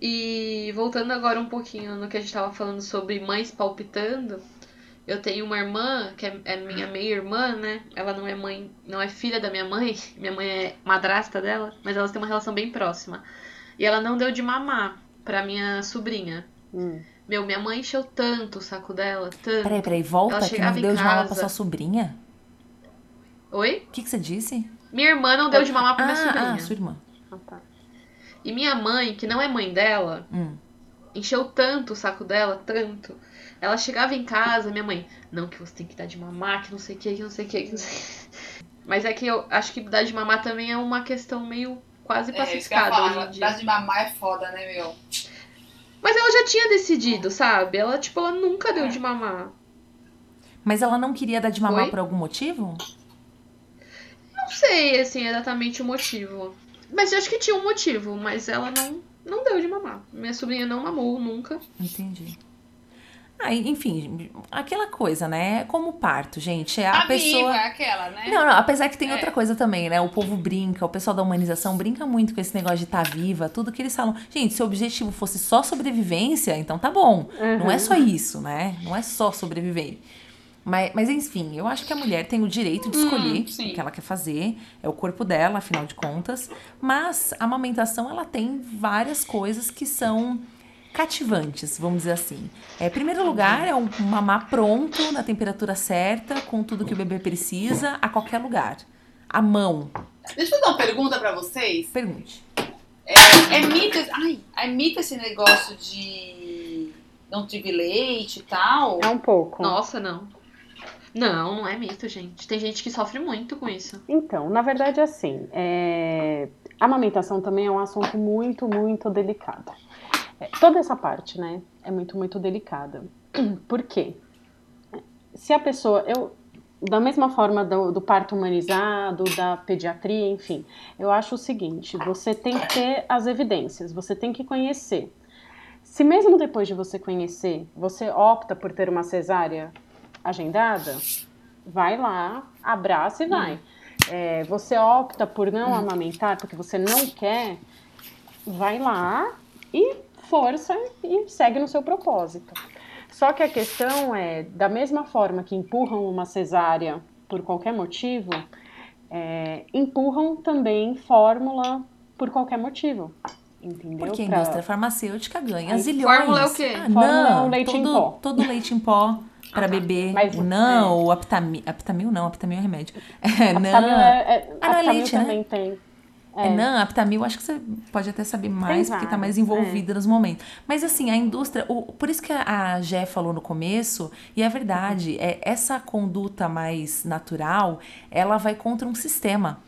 E voltando agora um pouquinho no que a gente tava falando sobre mães palpitando, eu tenho uma irmã, que é, é minha meia-irmã, né? Ela não é mãe, não é filha da minha mãe, minha mãe é madrasta dela, mas elas têm uma relação bem próxima. E ela não deu de mamar pra minha sobrinha. Hum. Meu, minha mãe encheu tanto o saco dela, tanto. Peraí, peraí, volta Ela que não deu de mamar pra sua sobrinha? Oi? O que, que você disse? Minha irmã não deu de mamar pra minha ah, sobrinha. ah, sua irmã. Ah, tá. E minha mãe, que não é mãe dela, Hum. encheu tanto o saco dela, tanto. Ela chegava em casa, minha mãe, não, que você tem que dar de mamar, que não sei o que, que não sei o que, que não sei o que. Mas é que eu acho que dar de mamar também é uma questão meio quase É, pacificada falar, hoje em dia. dar de mamar é foda, né, meu? Mas ela já tinha decidido, sabe? Ela, tipo, ela nunca deu de mamar. Mas ela não queria dar de mamar Oi? por algum motivo? Não sei, assim, exatamente o motivo. Mas eu acho que tinha um motivo, mas ela não, não deu de mamar. Minha sobrinha não mamou nunca. Entendi. Ah, enfim, aquela coisa, né? É como parto, gente. É a, A pessoa. viva, é aquela, né? Não, não, apesar que tem É. outra coisa também, né? O povo brinca, o pessoal da humanização brinca muito com esse negócio de estar viva, tudo que eles falam. Gente, se o objetivo fosse só sobrevivência, então tá bom. Não é só isso, né? Não é só sobreviver. Mas, mas enfim, eu acho que a mulher tem o direito de escolher sim. o que ela quer fazer, é o corpo dela, afinal de contas. Mas a amamentação, ela tem várias coisas que são cativantes, vamos dizer assim. É, em primeiro lugar, é um mamar pronto, na temperatura certa, com tudo que o bebê precisa, a qualquer lugar. A mão. Deixa eu dar uma pergunta pra vocês. Pergunte. É, é mito, ai, é mito esse negócio de não tive leite e tal? É um pouco. Nossa, não. Não, não é mito, gente. Tem gente que sofre muito com isso. Então, na verdade, assim, é... amamentação também é um assunto muito, muito delicado. É, toda essa parte, né, é muito, muito delicada. Por quê? Se a pessoa, eu, da mesma forma do, do parto humanizado, da pediatria, enfim, eu acho o seguinte: você tem que ter as evidências, você tem que conhecer. Se mesmo depois de você conhecer, você opta por ter uma cesárea agendada, vai lá, abraça e vai. É, você opta por não amamentar porque você não quer, vai lá e força e segue no seu propósito. Só que a questão é, da mesma forma que empurram uma cesárea por qualquer motivo, é, empurram também fórmula por qualquer motivo. Entendeu? Porque a Pra- indústria farmacêutica ganha Aí, zilhões. fórmula é o quê? Ah, Fórmula é não, o leite em todo, pó. todo leite em pó pra Ah, tá. beber. Mas- não, o aptamil, aptamil não, aptamil é remédio. É. Aptamil é, é, Ah, não, é Aptamil leite, né? também tem. É, não, aptamil, acho que você pode até saber mais, porque tá mais vários, envolvida nos momentos. Mas assim, a indústria, o- por isso que a a Gé falou no começo, e é verdade, é, essa conduta mais natural, ela vai contra um sistema.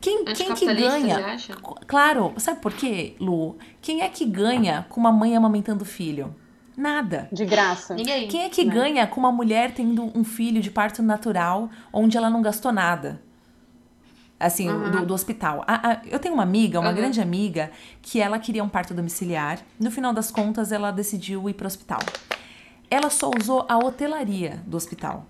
Quem, quem que ganha? você acha? Claro, sabe por quê, Lu? Quem é que ganha com uma mãe amamentando filho? Nada. De graça. Ninguém. Quem é que Né? ganha com uma mulher tendo um filho de parto natural onde ela não gastou nada? Assim, Uhum. do, do hospital. A- a- eu tenho uma amiga, uma Uhum. grande amiga, que ela queria um parto domiciliar. No final das contas, ela decidiu ir para o hospital. Ela só usou a hotelaria do hospital.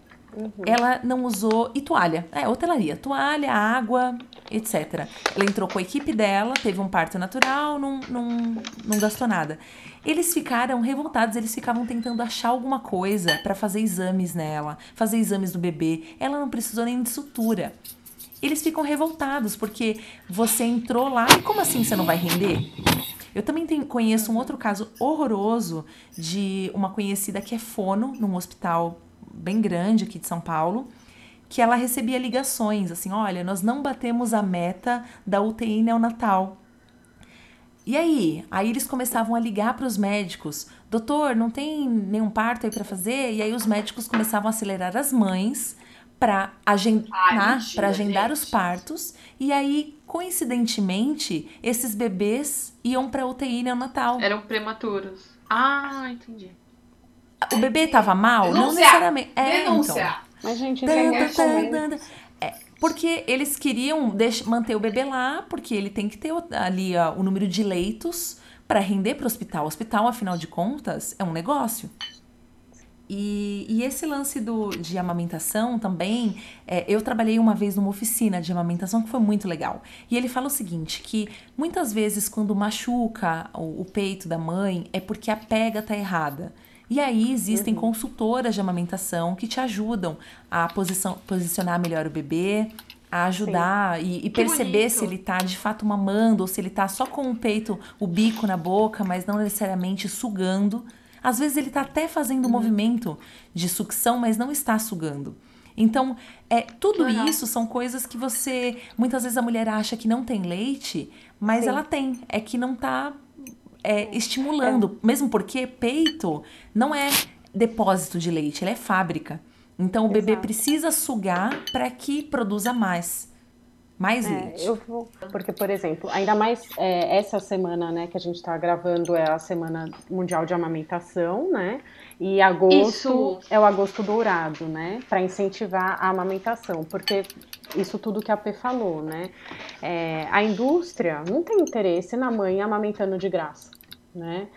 Ela não usou. E toalha. É, hotelaria. Toalha, água, etc. Ela entrou com a equipe dela, teve um parto natural, não, não, não gastou nada. Eles ficaram revoltados, eles ficavam tentando achar alguma coisa pra fazer exames nela, fazer exames do bebê. Ela não precisou nem de sutura. Eles ficam revoltados porque você entrou lá e como assim você não vai render? Eu também tenho- conheço um outro caso horroroso de uma conhecida que é fono num hospital bem grande aqui de São Paulo, que ela recebia ligações assim, olha, nós não batemos a meta da UTI neonatal. E aí? Aí eles começavam a ligar para os médicos, doutor, não tem nenhum parto aí para fazer? E aí os médicos começavam a acelerar as mães para Ai, agendar, mentira, para agendar os partos. E aí, coincidentemente, esses bebês iam para UTI neonatal. Eram prematuros. Ah, entendi. O bebê tava mal? Não Denúncia! necessariamente. É, Denúncia! então. Mas, gente, isso é. É, porque eles queriam deix- manter o bebê lá, porque ele tem que ter ali ó, o número de leitos para render para o hospital. O hospital, afinal de contas, é um negócio. E, e, esse lance do, de amamentação também, é, eu trabalhei uma vez numa oficina de amamentação que foi muito legal. E ele fala o seguinte, que muitas vezes quando machuca o, o peito da mãe é porque a pega tá errada. E aí existem uhum. consultoras de amamentação que te ajudam a posição, posicionar melhor o bebê, a ajudar e, e, perceber bonito. se ele tá de fato mamando ou se ele tá só com o peito, o bico na boca, mas não necessariamente sugando. Às vezes ele tá até fazendo um uhum. movimento de sucção, mas não está sugando. Então, é, tudo isso são coisas que você. Muitas vezes a mulher acha que não tem leite, mas Sim. ela tem. É que não tá é, estimulando. É. Mesmo porque peito não é depósito de leite, ele é fábrica. Então o bebê Exato. precisa sugar para que produza mais. Mais é, leite. Eu vou, porque, por exemplo, ainda mais é, essa semana, né, que a gente está gravando é a Semana Mundial de Amamentação, né? E agosto isso. é o agosto dourado, né? Para incentivar a amamentação, porque isso tudo que a P falou, né? É, a indústria não tem interesse na mãe amamentando de graça. Né?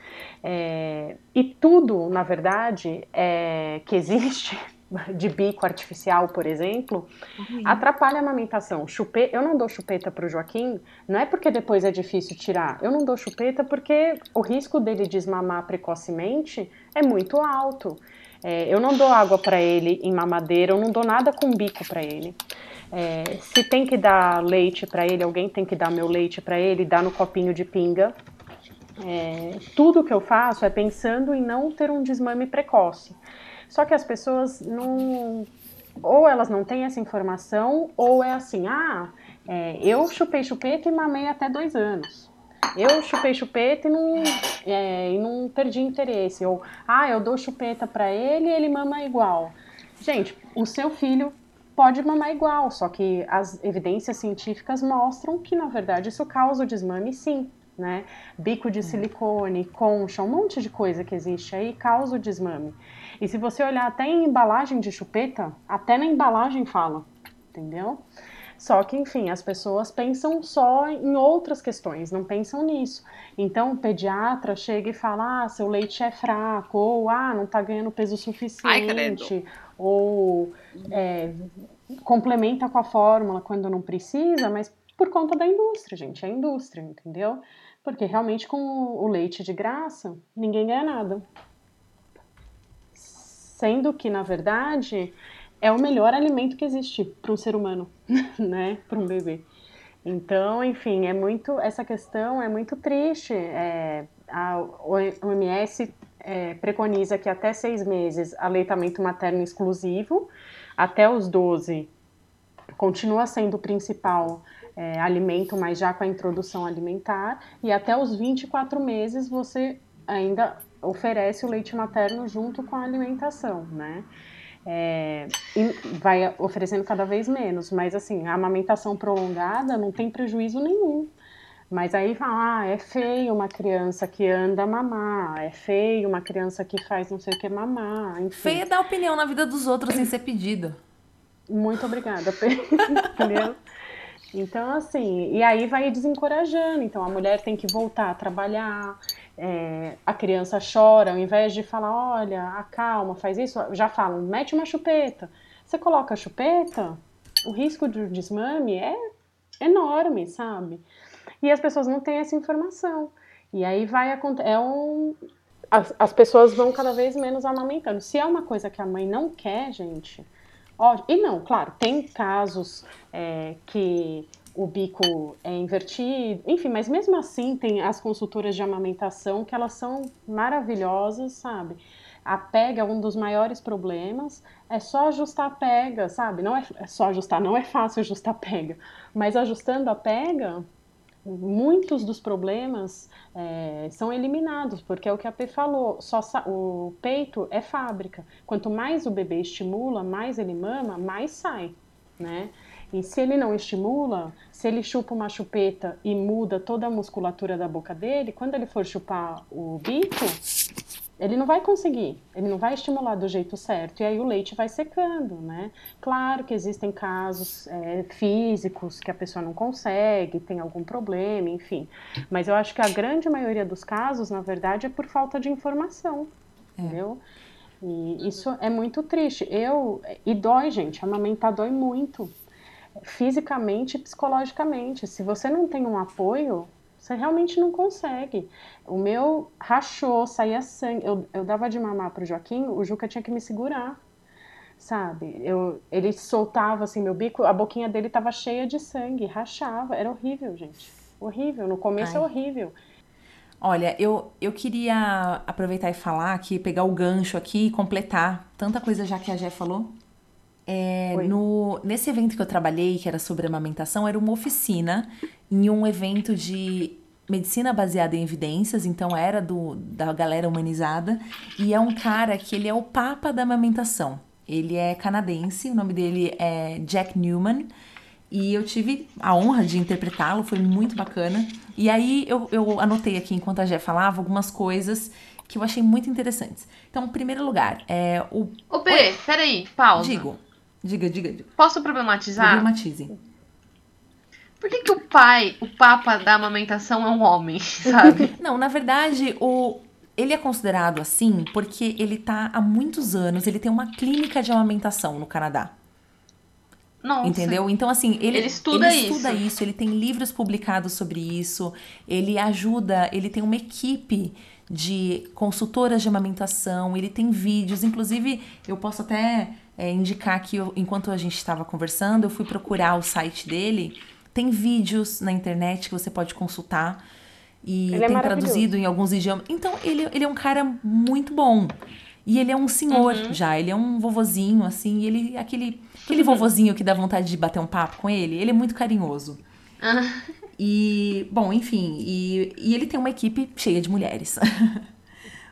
É, e tudo, na verdade, é, que existe de bico artificial, por exemplo, uhum. atrapalha a amamentação. Chupe... Eu não dou chupeta para o Joaquim, não é porque depois é difícil tirar. Eu não dou chupeta porque o risco dele desmamar precocemente é muito alto. É, eu não dou água para ele em mamadeira, eu não dou nada com bico para ele. É, se tem que dar leite para ele, alguém tem que dar meu leite para ele, dar no copinho de pinga. É, tudo que eu faço é pensando em não ter um desmame precoce. Só que as pessoas não. Ou elas não têm essa informação, ou é assim: ah, é, eu chupei chupeta e mamei até dois anos. Eu chupei chupeta e não, é, e não perdi interesse. Ou, ah, eu dou chupeta para ele e ele mama igual. Gente, o seu filho pode mamar igual, só que as evidências científicas mostram que, na verdade, isso causa o desmame sim. Né? Bico de silicone, concha, um monte de coisa que existe aí causa o desmame. E se você olhar até em embalagem de chupeta, até na embalagem fala, entendeu? Só que, enfim, as pessoas pensam só em outras questões, não pensam nisso. Então, o pediatra chega e fala: ah, seu leite é fraco, ou ah, não tá ganhando peso suficiente, Ai, ou é, complementa com a fórmula quando não precisa, mas por conta da indústria, gente, é a indústria, entendeu? Porque realmente com o leite de graça, ninguém ganha nada sendo que, na verdade, é o melhor alimento que existe para um ser humano, né? Para um bebê. Então, enfim, é muito essa questão é muito triste. É, a OMS é, preconiza que até seis meses aleitamento materno exclusivo, até os 12 continua sendo o principal é, alimento, mas já com a introdução alimentar, e até os 24 meses você ainda oferece o leite materno junto com a alimentação, né? É, e vai oferecendo cada vez menos, mas assim, a amamentação prolongada não tem prejuízo nenhum. Mas aí fala, ah, é feio uma criança que anda a mamar, é feio uma criança que faz não sei o que mamar, enfim. Feio é dar opinião na vida dos outros sem ser pedido. Muito obrigada, entendeu? Então, assim, e aí vai desencorajando. Então, a mulher tem que voltar a trabalhar, é, a criança chora, ao invés de falar, olha, acalma, faz isso, já falam, mete uma chupeta. Você coloca a chupeta, o risco de desmame é enorme, sabe? E as pessoas não têm essa informação. E aí vai acontecer. É um, as, as pessoas vão cada vez menos amamentando. Se é uma coisa que a mãe não quer, gente. Ó, e não, claro, tem casos é, que o bico é invertido, enfim, mas mesmo assim tem as consultoras de amamentação que elas são maravilhosas, sabe? A pega é um dos maiores problemas, é só ajustar a pega, sabe? Não é, é só ajustar, não é fácil ajustar a pega, mas ajustando a pega, muitos dos problemas é, são eliminados, porque é o que a P falou, só o peito é fábrica. Quanto mais o bebê estimula, mais ele mama, mais sai, né? E se ele não estimula, se ele chupa uma chupeta e muda toda a musculatura da boca dele, quando ele for chupar o bico, ele não vai conseguir, ele não vai estimular do jeito certo, e aí o leite vai secando, né? Claro que existem casos é, físicos que a pessoa não consegue, tem algum problema, enfim, mas eu acho que a grande maioria dos casos, na verdade, é por falta de informação, é. entendeu? E isso é muito triste. Eu e dói, gente. Amamentar dói muito, fisicamente e psicologicamente. Se você não tem um apoio, você realmente não consegue. O meu rachou, saía sangue. Eu, eu dava de mamar pro Joaquim, o Juca tinha que me segurar, sabe? Eu, ele soltava assim meu bico, a boquinha dele tava cheia de sangue, rachava. Era horrível, gente. Horrível. No começo é Ai. é horrível. Olha, eu, eu queria aproveitar e falar aqui, pegar o gancho aqui e completar tanta coisa já que a Jé falou. É, no, nesse evento que eu trabalhei, que era sobre amamentação, era uma oficina em um evento de medicina baseada em evidências, então era do, da galera humanizada, e é um cara que ele é o papa da amamentação. Ele é canadense, o nome dele é Jack Newman, e eu tive a honra de interpretá-lo, foi muito bacana. E aí eu, eu anotei aqui, enquanto a Jé falava, algumas coisas que eu achei muito interessantes. Então, em primeiro lugar, é o. Ô, B, Oi? peraí, pausa. Digo. Diga, diga, diga. Posso problematizar? Problematize. Por que, que o pai, o papa da amamentação é um homem, sabe? Não, na verdade, o, ele é considerado assim porque ele tá há muitos anos, ele tem uma clínica de amamentação no Canadá. Nossa. Entendeu? Então, assim, ele, ele estuda, ele estuda isso. isso, ele tem livros publicados sobre isso, ele ajuda, ele tem uma equipe de consultoras de amamentação, ele tem vídeos, inclusive eu posso até é, indicar que eu, enquanto a gente estava conversando, eu fui procurar o site dele, tem vídeos na internet que você pode consultar e ele é tem é traduzido em alguns idiomas. Então, ele, ele é um cara muito bom. E ele é um senhor uhum. já, ele é um vovozinho, assim, e ele, aquele, aquele vovozinho que dá vontade de bater um papo com ele, ele é muito carinhoso. Uhum. E, bom, enfim, e, e ele tem uma equipe cheia de mulheres.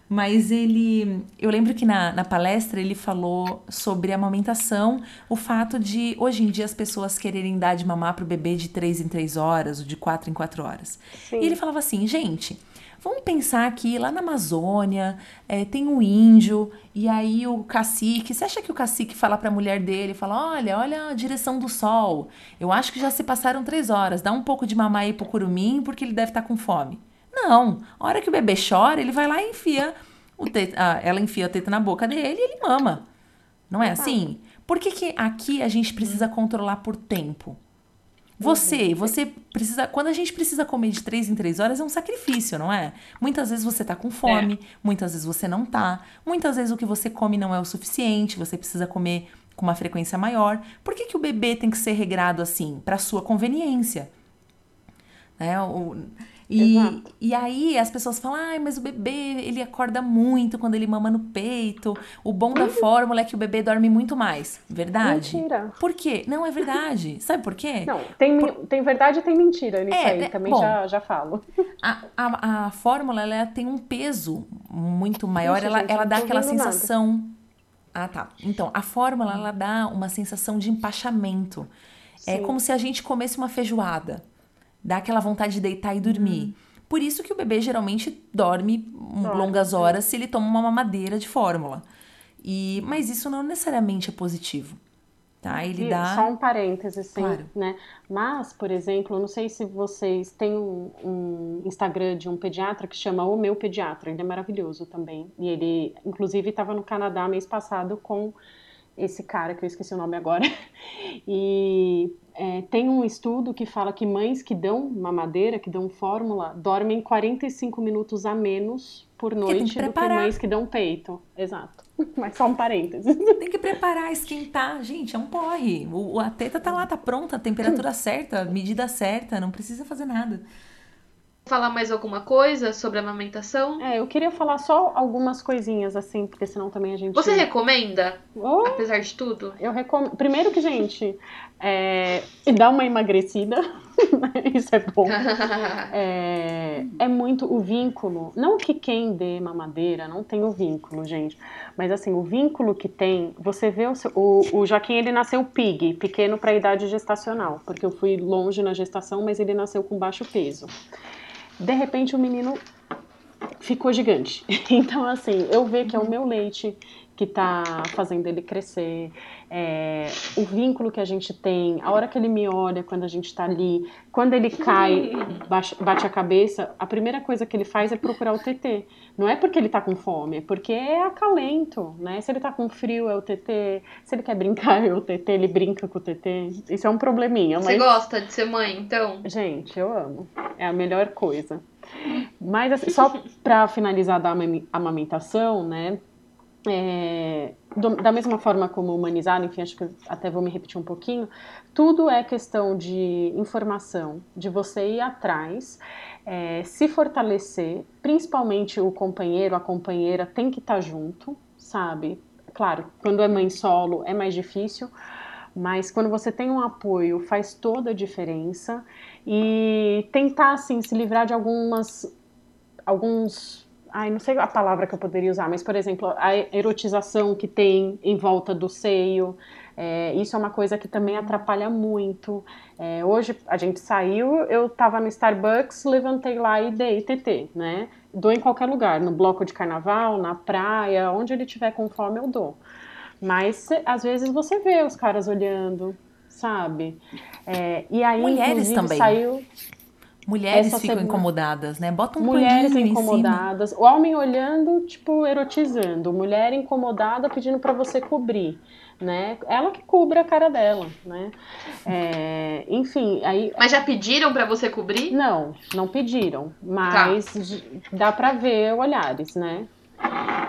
Mas ele. Eu lembro que na, na palestra ele falou sobre a amamentação, o fato de hoje em dia as pessoas quererem dar de mamar pro bebê de 3 em 3 horas, ou de 4 em 4 horas. Sim. E ele falava assim, gente, Vamos pensar que lá na Amazônia é, tem um índio e aí o cacique. Você acha que o cacique fala para a mulher dele, fala, olha, olha a direção do sol. Eu acho que já se passaram três horas. Dá um pouco de mamar aí pro curumim porque ele deve estar tá com fome. Não. A hora que o bebê chora, ele vai lá e enfia o teta, ah, ela enfia a teta na boca dele e ele mama. Não é assim? Por que, que aqui a gente precisa controlar por tempo? Você, uhum. você precisa. Quando a gente precisa comer de três em três horas, é um sacrifício, não é? Muitas vezes você tá com fome, é. muitas vezes você não tá. Muitas vezes o que você come não é o suficiente, você precisa comer com uma frequência maior. Por que, que o bebê tem que ser regrado assim? Para sua conveniência. Né? O, e, e aí as pessoas falam, ai, mas o bebê, ele acorda muito quando ele mama no peito. O bom da fórmula é que o bebê dorme muito mais. Verdade? Mentira. Por quê? Não é verdade. Sabe por quê? Não, tem, por... tem verdade e tem mentira nisso é, aí. Né? Também bom, já, já falo. A, a, a fórmula, ela tem um peso muito maior. ela, gente, ela dá aquela sensação... Nada. Ah, tá. Então, a fórmula, ela dá uma sensação de empachamento. É Sim. É como se a gente comesse uma feijoada dá aquela vontade de deitar e dormir. Uhum. Por isso que o bebê geralmente dorme longas horas se ele toma uma mamadeira de fórmula. E, mas isso não necessariamente é positivo. Tá? Ele e dá... Só um parêntese, assim, claro. né? Mas, por exemplo, não sei se vocês têm um, um, Instagram de um pediatra que chama O Meu Pediatra. Ele é maravilhoso também. E ele, inclusive, estava no Canadá mês passado com esse cara, que eu esqueci o nome agora. E é, tem um estudo que fala que mães que dão mamadeira, que dão fórmula, dormem 45 minutos a menos por noite que do que mães que dão peito. Exato. Mas só um parênteses. Tem que preparar, esquentar. Gente, é um porre. O, a teta tá lá, tá pronta, a temperatura certa, medida certa, não precisa fazer nada falar mais alguma coisa sobre a amamentação? É, eu queria falar só algumas coisinhas, assim, porque senão também a gente. Você recomenda? Oh, apesar de tudo? Eu recomendo. Primeiro que, gente, é... dá uma emagrecida. Isso é bom. é... é muito o vínculo. Não que quem dê mamadeira não tem o vínculo, gente. Mas assim, o vínculo que tem, você vê o, seu, o, o Joaquim, ele nasceu pig, pequeno para a idade gestacional, porque eu fui longe na gestação, mas ele nasceu com baixo peso. De repente o menino ficou gigante. Então, assim, eu vejo que é o meu leite que está fazendo ele crescer, é, o vínculo que a gente tem, a hora que ele me olha quando a gente está ali, quando ele cai, bate a cabeça, a primeira coisa que ele faz é procurar o TT. Não é porque ele está com fome, é porque é acalento, né? Se ele está com frio, é o TT. Se ele quer brincar, é o TT, ele brinca com o TT. Isso é um probleminha. Mas... Você gosta de ser mãe, então? Gente, eu amo. É a melhor coisa. Mas, assim, só para finalizar da amamentação, né? É, do, da mesma forma como humanizar, enfim, acho que até vou me repetir um pouquinho, tudo é questão de informação, de você ir atrás, é, se fortalecer, principalmente o companheiro, a companheira tem que estar tá junto, sabe? Claro, quando é mãe solo é mais difícil, mas quando você tem um apoio faz toda a diferença e tentar assim se livrar de algumas alguns ai, não sei a palavra que eu poderia usar, mas por exemplo, a erotização que tem em volta do seio, é, isso é uma coisa que também atrapalha muito. É, hoje a gente saiu, eu estava no Starbucks, levantei lá e dei TT, né? Dou em qualquer lugar, no bloco de carnaval, na praia, onde ele tiver com fome eu dou. Mas às vezes você vê os caras olhando, sabe? É, e aí, Mulheres também. saiu. Mulheres ficam semana... incomodadas, né? Bota um Mulheres incomodadas. O homem olhando, tipo, erotizando. Mulher incomodada pedindo para você cobrir, né? Ela que cubra a cara dela, né? É, enfim, aí... Mas já pediram para você cobrir? Não, não pediram. Mas tá. dá para ver olhares, né?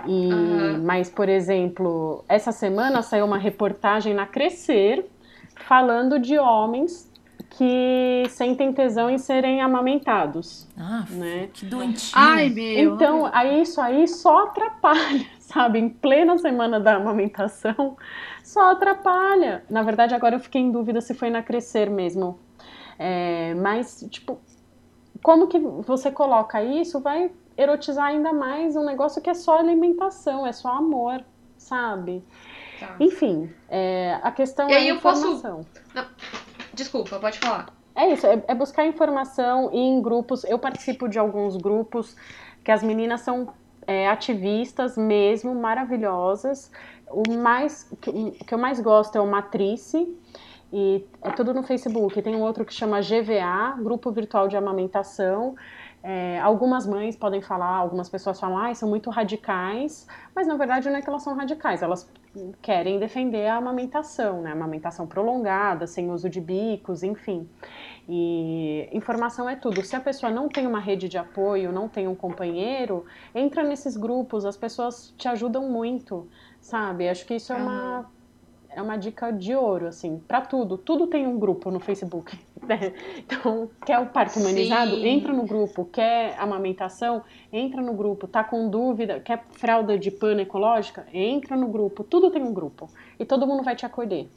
E, uhum. Mas, por exemplo, essa semana saiu uma reportagem na Crescer falando de homens que sentem tesão em serem amamentados. Ah, né? que doentinho. Ai, meu. Então, aí isso aí só atrapalha, sabe? Em plena semana da amamentação, só atrapalha. Na verdade, agora eu fiquei em dúvida se foi na Crescer mesmo. É, mas, tipo, como que você coloca isso vai erotizar ainda mais um negócio que é só alimentação, é só amor, sabe? Tá. Enfim, é, a questão e é a informação. Posso... Desculpa, pode falar. É isso, é, é buscar informação em grupos. Eu participo de alguns grupos que as meninas são é, ativistas mesmo, maravilhosas. O mais que, que eu mais gosto é o Matrice, e é tudo no Facebook. Tem um outro que chama GVA, Grupo Virtual de Amamentação. É, algumas mães podem falar, algumas pessoas falam, ah, são muito radicais, mas na verdade não é que elas são radicais, elas querem defender a amamentação, né? Amamentação prolongada, sem uso de bicos, enfim. E informação é tudo. Se a pessoa não tem uma rede de apoio, não tem um companheiro, entra nesses grupos, as pessoas te ajudam muito, sabe? Acho que isso é uma é uma dica de ouro, assim, para tudo. Tudo tem um grupo no Facebook. Né? Então, quer o parto humanizado? Sim. Entra no grupo. Quer amamentação? Entra no grupo. Tá com dúvida? Quer fralda de pano ecológica? Entra no grupo. Tudo tem um grupo. E todo mundo vai te acolher.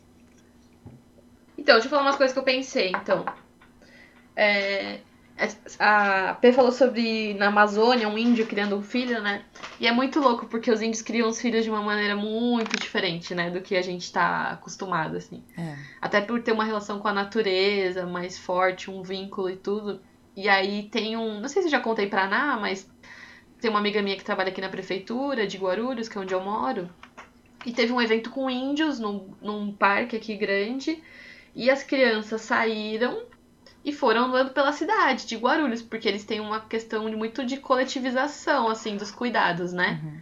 Então, deixa eu falar umas coisas que eu pensei, então. É, a P falou sobre na Amazônia um índio criando um filho, né? E é muito louco porque os índios criam os filhos de uma maneira muito diferente, né, do que a gente tá acostumado assim. É. Até por ter uma relação com a natureza mais forte, um vínculo e tudo. E aí tem um, não sei se já contei pra Ana, mas tem uma amiga minha que trabalha aqui na prefeitura de Guarulhos, que é onde eu moro. E teve um evento com índios num, num parque aqui grande. E as crianças saíram e foram andando pela cidade de Guarulhos, porque eles têm uma questão de muito de coletivização, assim, dos cuidados, né? Uhum.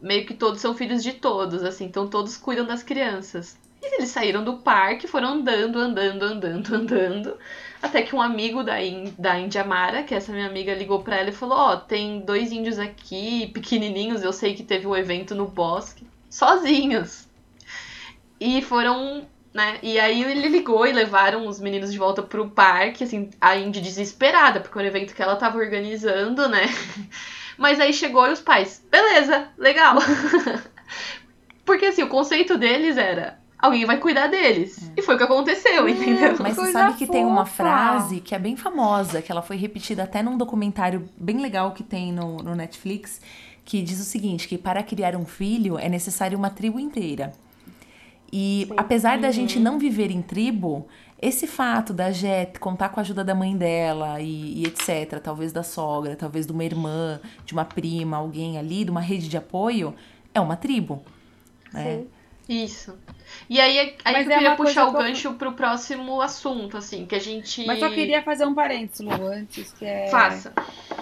Meio que todos são filhos de todos, assim, então todos cuidam das crianças. E eles saíram do parque, foram andando, andando, andando, andando, até que um amigo da, In, da Indiamara, que essa minha amiga ligou pra ela e falou: Ó, oh, tem dois índios aqui, pequenininhos, eu sei que teve um evento no bosque, sozinhos. E foram né? E aí ele ligou e levaram os meninos de volta pro parque, assim, a Indy desesperada, porque era um evento que ela tava organizando, né? Mas aí chegou e os pais, beleza, legal. porque assim, o conceito deles era alguém vai cuidar deles. É. E foi o que aconteceu, é, entendeu? Mas você sabe que fofa. tem uma frase que é bem famosa, que ela foi repetida até num documentário bem legal que tem no, no Netflix, que diz o seguinte: que para criar um filho é necessário uma tribo inteira. E Sim. apesar uhum. da gente não viver em tribo, esse fato da Jet contar com a ajuda da mãe dela e, e, etc., talvez da sogra, talvez de uma irmã, de uma prima, alguém ali, de uma rede de apoio, é uma tribo. né? Isso. E aí, aí Mas eu é queria puxar o eu- gancho pro próximo assunto, assim, que a gente. Mas só queria fazer um parênteses, Lu, antes, que é. Faça.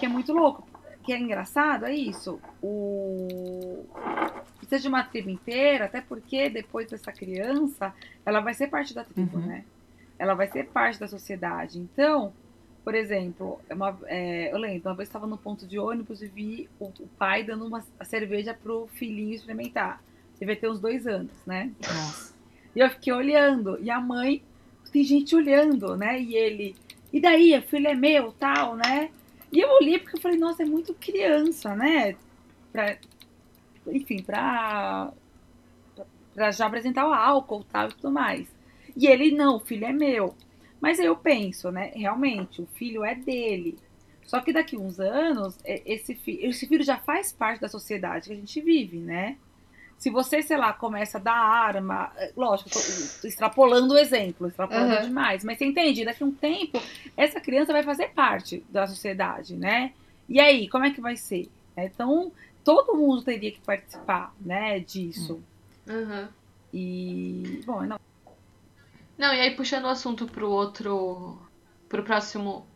Que é muito louco. Que é engraçado, é isso. O. Precisa de uma tribo inteira, até porque depois dessa criança, ela vai ser parte da tribo, Uhum. né? Ela vai ser parte da sociedade. Então, por exemplo, uma- é, eu lembro, uma vez estava no ponto de ônibus e vi o, o pai dando uma cerveja pro filhinho experimentar. Devia ter uns dois anos, né? Nossa. E eu fiquei olhando. E a mãe, tem gente olhando, né? E ele, e daí? O filho é meu, tal, né? E eu olhei porque eu falei, nossa, é muito criança, né? Pra, enfim, pra, pra já apresentar o álcool tal e tudo mais. E ele, não, o filho é meu. Mas aí eu penso, né? Realmente, o filho é dele. Só que daqui uns anos, é, esse, fi- esse filho já faz parte da sociedade que a gente vive, né? Se você, sei lá, começa a dar arma, é, lógico, tô tô extrapolando o exemplo, extrapolando Uhum. demais, mas você entende? Daqui a um tempo, essa criança vai fazer parte da sociedade, né? E aí, como é que vai ser? Então, todo mundo teria que participar, né, disso. Uhum. E, bom, não. Não, e aí puxando o assunto pro outro. pro próximo.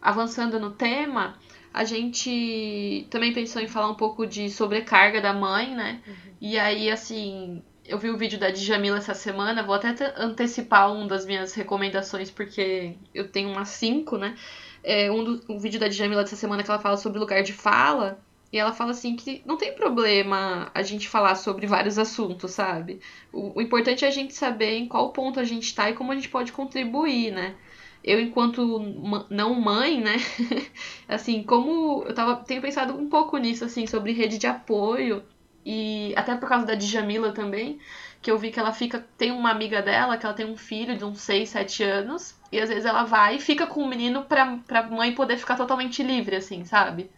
Avançando no tema, a gente também pensou em falar um pouco de sobrecarga da mãe, né? E aí, assim, eu vi o vídeo da Djamila essa semana, vou até te- antecipar um das minhas recomendações, porque eu tenho umas cinco, né? É um do, o vídeo da Djamila dessa semana que ela fala sobre lugar de fala. E ela fala assim que não tem problema a gente falar sobre vários assuntos, sabe? O, o importante é a gente saber em qual ponto a gente tá e como a gente pode contribuir, né? Eu, enquanto não mãe, né? assim, como eu tava, tenho pensado um pouco nisso, assim, sobre rede de apoio. E até por causa da Djamila também, que eu vi que ela fica. Tem uma amiga dela que ela tem um filho de uns 6, 7 anos. E às vezes ela vai e fica com o menino pra, pra mãe poder ficar totalmente livre, assim, sabe?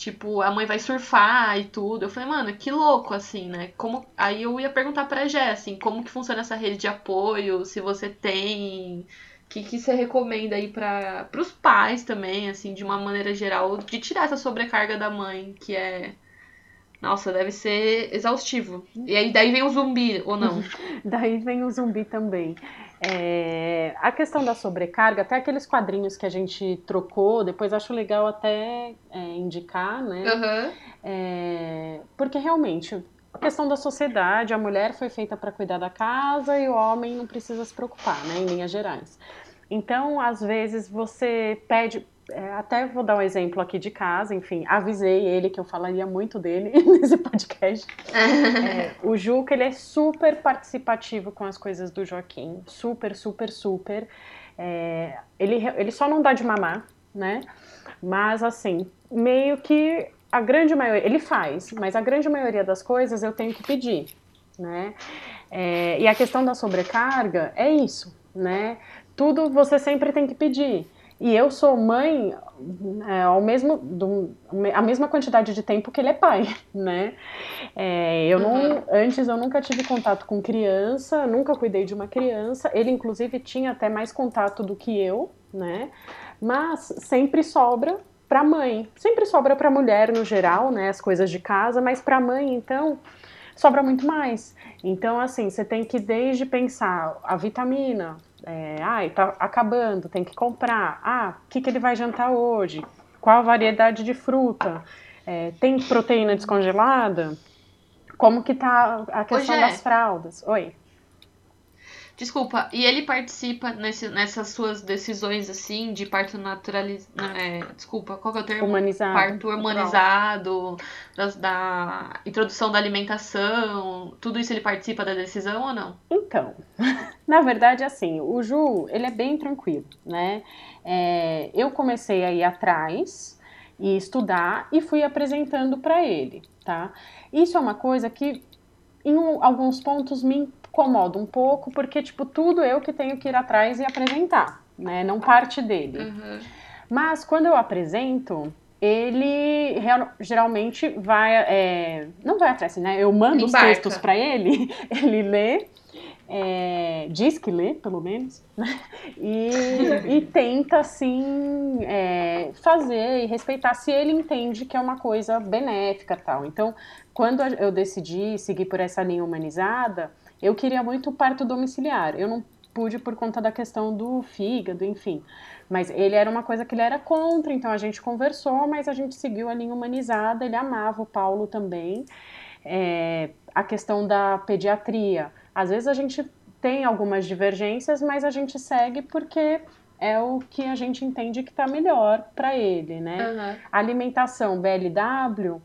Tipo, a mãe vai surfar e tudo. Eu falei, mano, que louco, assim, né? Como... Aí eu ia perguntar pra Jé, assim, como que funciona essa rede de apoio, se você tem. O que, que você recomenda aí para os pais também, assim, de uma maneira geral, de tirar essa sobrecarga da mãe, que é. Nossa, deve ser exaustivo. E aí daí vem o zumbi, ou não? Daí vem o zumbi também. É, a questão da sobrecarga, até aqueles quadrinhos que a gente trocou, depois acho legal até é, indicar, né? Aham. É, porque realmente, a questão da sociedade, a mulher foi feita para cuidar da casa e o homem não precisa se preocupar, né? Em linhas gerais. Então, às vezes, você pede. É, até vou dar um exemplo aqui de casa, enfim, avisei ele que eu falaria muito dele nesse podcast. É, o Juca, ele é super participativo com as coisas do Joaquim. Super, super, super. É, ele, ele só não dá de mamar, né? Mas, assim, meio que a grande maioria... Ele faz, mas a grande maioria das coisas eu tenho que pedir, né? É, e a questão da sobrecarga é isso, né? Tudo você sempre tem que pedir. E eu sou mãe é, ao mesmo, do, a mesma quantidade de tempo que ele é pai, né? É, eu não, Uhum. antes eu nunca tive contato com criança, nunca cuidei de uma criança. Ele inclusive tinha até mais contato do que eu, né? Mas sempre sobra para mãe, sempre sobra para mulher no geral, né? As coisas de casa, mas para mãe então sobra muito mais. Então assim, você tem que desde pensar a vitamina, é, ai, tá acabando, tem que comprar. Ah, o que, que ele vai jantar hoje? Qual a variedade de fruta? É, tem proteína descongelada? Como que tá a questão Jé. das fraldas? Oi. Desculpa, e ele participa nesse, nessas suas decisões, assim, de parto naturalizado. É, desculpa, qual que é o termo? Humanizado. Parto humanizado, das- da introdução da alimentação, tudo isso ele participa da decisão ou não? Então, na verdade, assim, o Ju, ele é bem tranquilo, né? É, eu comecei a ir atrás e estudar e fui apresentando para ele, tá? Isso é uma coisa que, em um- alguns pontos, me incomoda um pouco, porque, tipo, tudo eu que tenho que ir atrás e apresentar, né? Não parte dele. Uhum. Mas quando eu apresento, ele real- geralmente vai, é, não vai atrás, né? Eu mando os Embarca. textos para ele, ele lê, é, diz que lê, pelo menos, né? e, e, tenta, assim, é, fazer e respeitar se ele entende que é uma coisa benéfica tal. Então, quando eu decidi seguir por essa linha humanizada, eu queria muito parto domiciliar. Eu não pude por conta da questão do fígado, enfim. Mas ele era uma coisa que ele era contra, então a gente conversou, mas a gente seguiu a linha humanizada. Ele amava o Paulo também. É, a questão da pediatria. Às vezes a gente tem algumas divergências, mas a gente segue porque é o que a gente entende que está melhor para ele, né? Uhum. Alimentação BLW,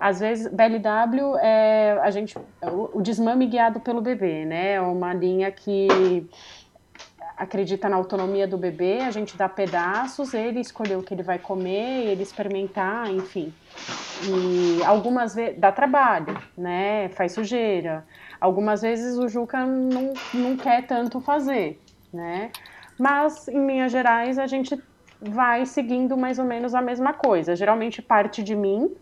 às vezes BLW é a gente o, o desmame guiado pelo bebê, né? É uma linha que acredita na autonomia do bebê, a gente dá pedaços, ele escolher o que ele vai comer, ele experimentar, enfim. E algumas vezes dá trabalho, né? Faz sujeira. Algumas vezes o Juca não, não quer tanto fazer, né? Mas em linhas gerais a gente vai seguindo mais ou menos a mesma coisa. Geralmente parte de mim,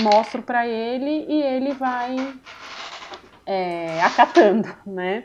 mostro para ele e ele vai é, acatando, né?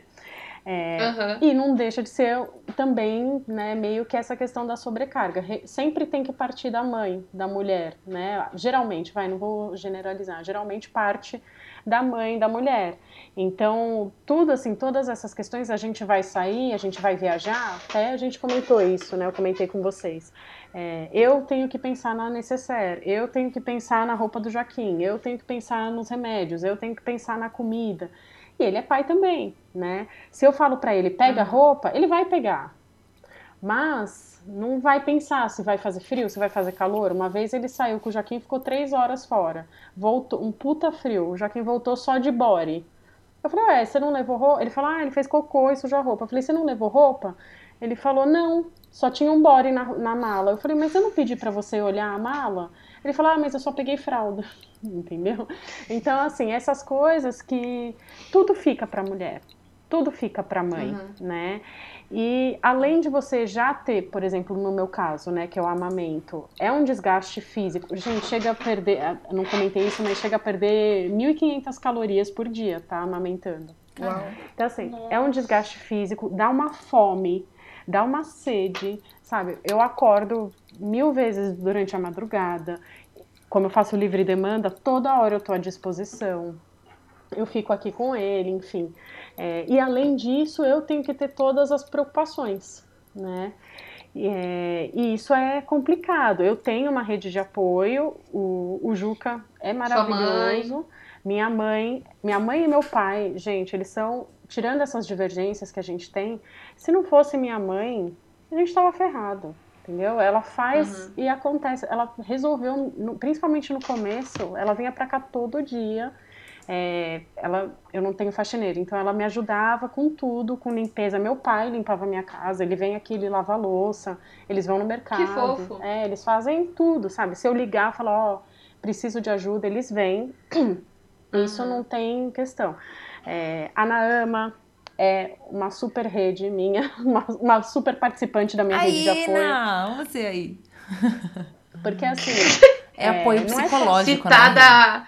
É, uhum. E não deixa de ser também, né, meio que essa questão da sobrecarga. Re sempre tem que partir da mãe, da mulher, né? Geralmente, vai, não vou generalizar, geralmente parte da mãe da mulher. Então, tudo assim, todas essas questões, a gente vai sair, a gente vai viajar, até a gente comentou isso, né? Eu comentei com vocês. É, eu tenho que pensar na necessaire, eu tenho que pensar na roupa do Joaquim, eu tenho que pensar nos remédios, eu tenho que pensar na comida. E ele é pai também, né? Se eu falo para ele, pega uhum. roupa, ele vai pegar. Mas não vai pensar se vai fazer frio, se vai fazer calor. Uma vez ele saiu com o Joaquim ficou três horas fora. Voltou, um puta frio. O Joaquim voltou só de body. Eu falei, ué, você não levou roupa? Ele falou, ah, ele fez cocô e sujou a roupa. Eu falei, você não levou roupa? Ele falou, não, só tinha um body na, na mala. Eu falei, mas eu não pedi para você olhar a mala? Ele falou, ah, mas eu só peguei fralda. Entendeu? Então, assim, essas coisas que tudo fica para mulher, tudo fica para mãe, uhum. né? E além de você já ter, por exemplo, no meu caso, né, que é o amamento, é um desgaste físico. Gente, chega a perder, não comentei isso, mas chega a perder 1.500 calorias por dia, tá, amamentando. Uau. Então, assim, Nossa. é um desgaste físico, dá uma fome, dá uma sede, sabe? Eu acordo mil vezes durante a madrugada. Como eu faço livre demanda, toda hora eu estou à disposição. Eu fico aqui com ele, enfim. É, e além disso, eu tenho que ter todas as preocupações, né? É, e isso é complicado. Eu tenho uma rede de apoio, o, o Juca é maravilhoso. Mãe. Minha mãe, minha mãe e meu pai, gente, eles são, tirando essas divergências que a gente tem, se não fosse minha mãe, a gente estava ferrado entendeu? Ela faz uhum. e acontece. Ela resolveu, principalmente no começo, ela vinha para cá todo dia. É, ela, eu não tenho faxineira, então ela me ajudava com tudo, com limpeza. Meu pai limpava minha casa, ele vem aqui, ele lava a louça, eles vão no mercado. Que fofo. É, eles fazem tudo, sabe? Se eu ligar, falar, ó, oh, preciso de ajuda, eles vêm. Isso uhum. não tem questão. É, a Naama, é uma super rede minha, uma, uma super participante da minha aí, rede de apoio. Não, você aí. Porque assim. É, é apoio psicológico. É citada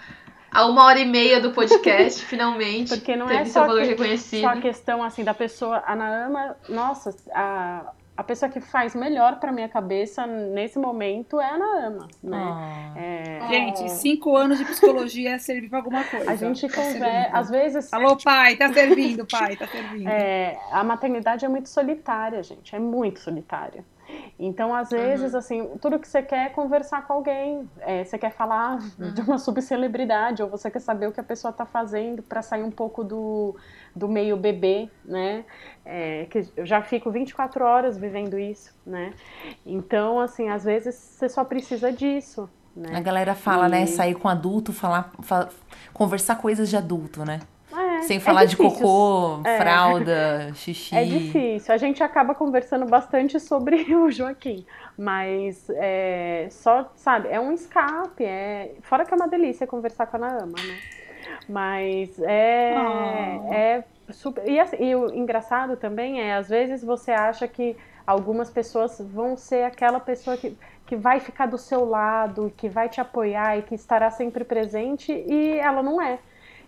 a uma hora e meia do podcast, finalmente. Porque não é só, que, só a questão assim da pessoa. A Naama, nossa, a, a pessoa que faz melhor para minha cabeça nesse momento é a Ana Ama, né? Oh. É... Gente, cinco anos de psicologia serve para alguma coisa. A gente tá conversa, às vezes... Alô, pai, tá servindo, pai, tá servindo. É, a maternidade é muito solitária, gente, é muito solitária. Então, às vezes, uhum. assim, tudo que você quer é conversar com alguém, é, você quer falar uhum. de uma subcelebridade, ou você quer saber o que a pessoa está fazendo para sair um pouco do, do meio bebê, né? É, que eu já fico 24 horas vivendo isso, né? Então, assim, às vezes você só precisa disso. Né? A galera fala, né, e... né? Sair com adulto, falar, falar, conversar coisas de adulto, né? É, Sem falar é de cocô, é. fralda, xixi. É difícil. A gente acaba conversando bastante sobre o Joaquim. Mas é, só, sabe, é um escape. É, fora que é uma delícia conversar com a Naama, né? Mas é, oh. é super. E, assim, e o engraçado também é, às vezes você acha que algumas pessoas vão ser aquela pessoa que, que vai ficar do seu lado, que vai te apoiar e que estará sempre presente, e ela não é.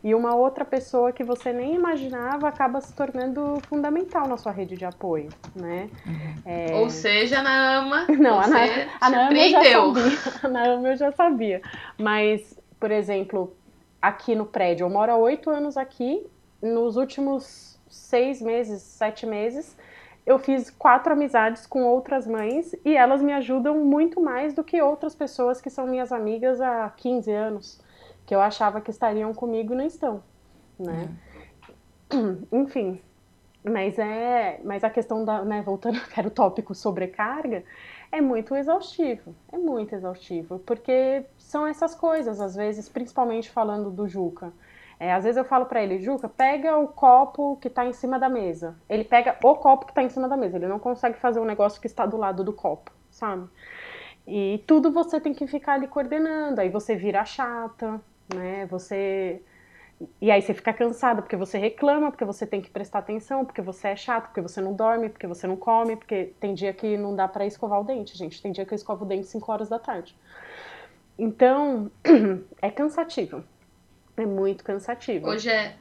E uma outra pessoa que você nem imaginava acaba se tornando fundamental na sua rede de apoio, né? Uhum. É... Ou seja, na AMA, Não, a, na, a Naama eu já sabia. A Naama eu já sabia. Mas, por exemplo, aqui no prédio, eu moro há oito anos aqui, nos últimos seis meses, sete meses, eu fiz quatro amizades com outras mães e elas me ajudam muito mais do que outras pessoas que são minhas amigas há 15 anos, que eu achava que estariam comigo e não estão, né? Hum. Enfim, mas é, mas a questão da, né, voltando para o tópico sobrecarga, é muito exaustivo, é muito exaustivo, porque são essas coisas, às vezes, principalmente falando do Juca. É, às vezes eu falo para ele, Juca, pega o copo que está em cima da mesa. Ele pega o copo que está em cima da mesa, ele não consegue fazer o um negócio que está do lado do copo, sabe? E tudo você tem que ficar ali coordenando, aí você vira chata, né? Você e aí você fica cansada porque você reclama, porque você tem que prestar atenção, porque você é chato, porque você não dorme, porque você não come, porque tem dia que não dá para escovar o dente, gente. Tem dia que eu escovo o dente 5 horas da tarde. Então, é cansativo. É muito cansativo. Hoje é.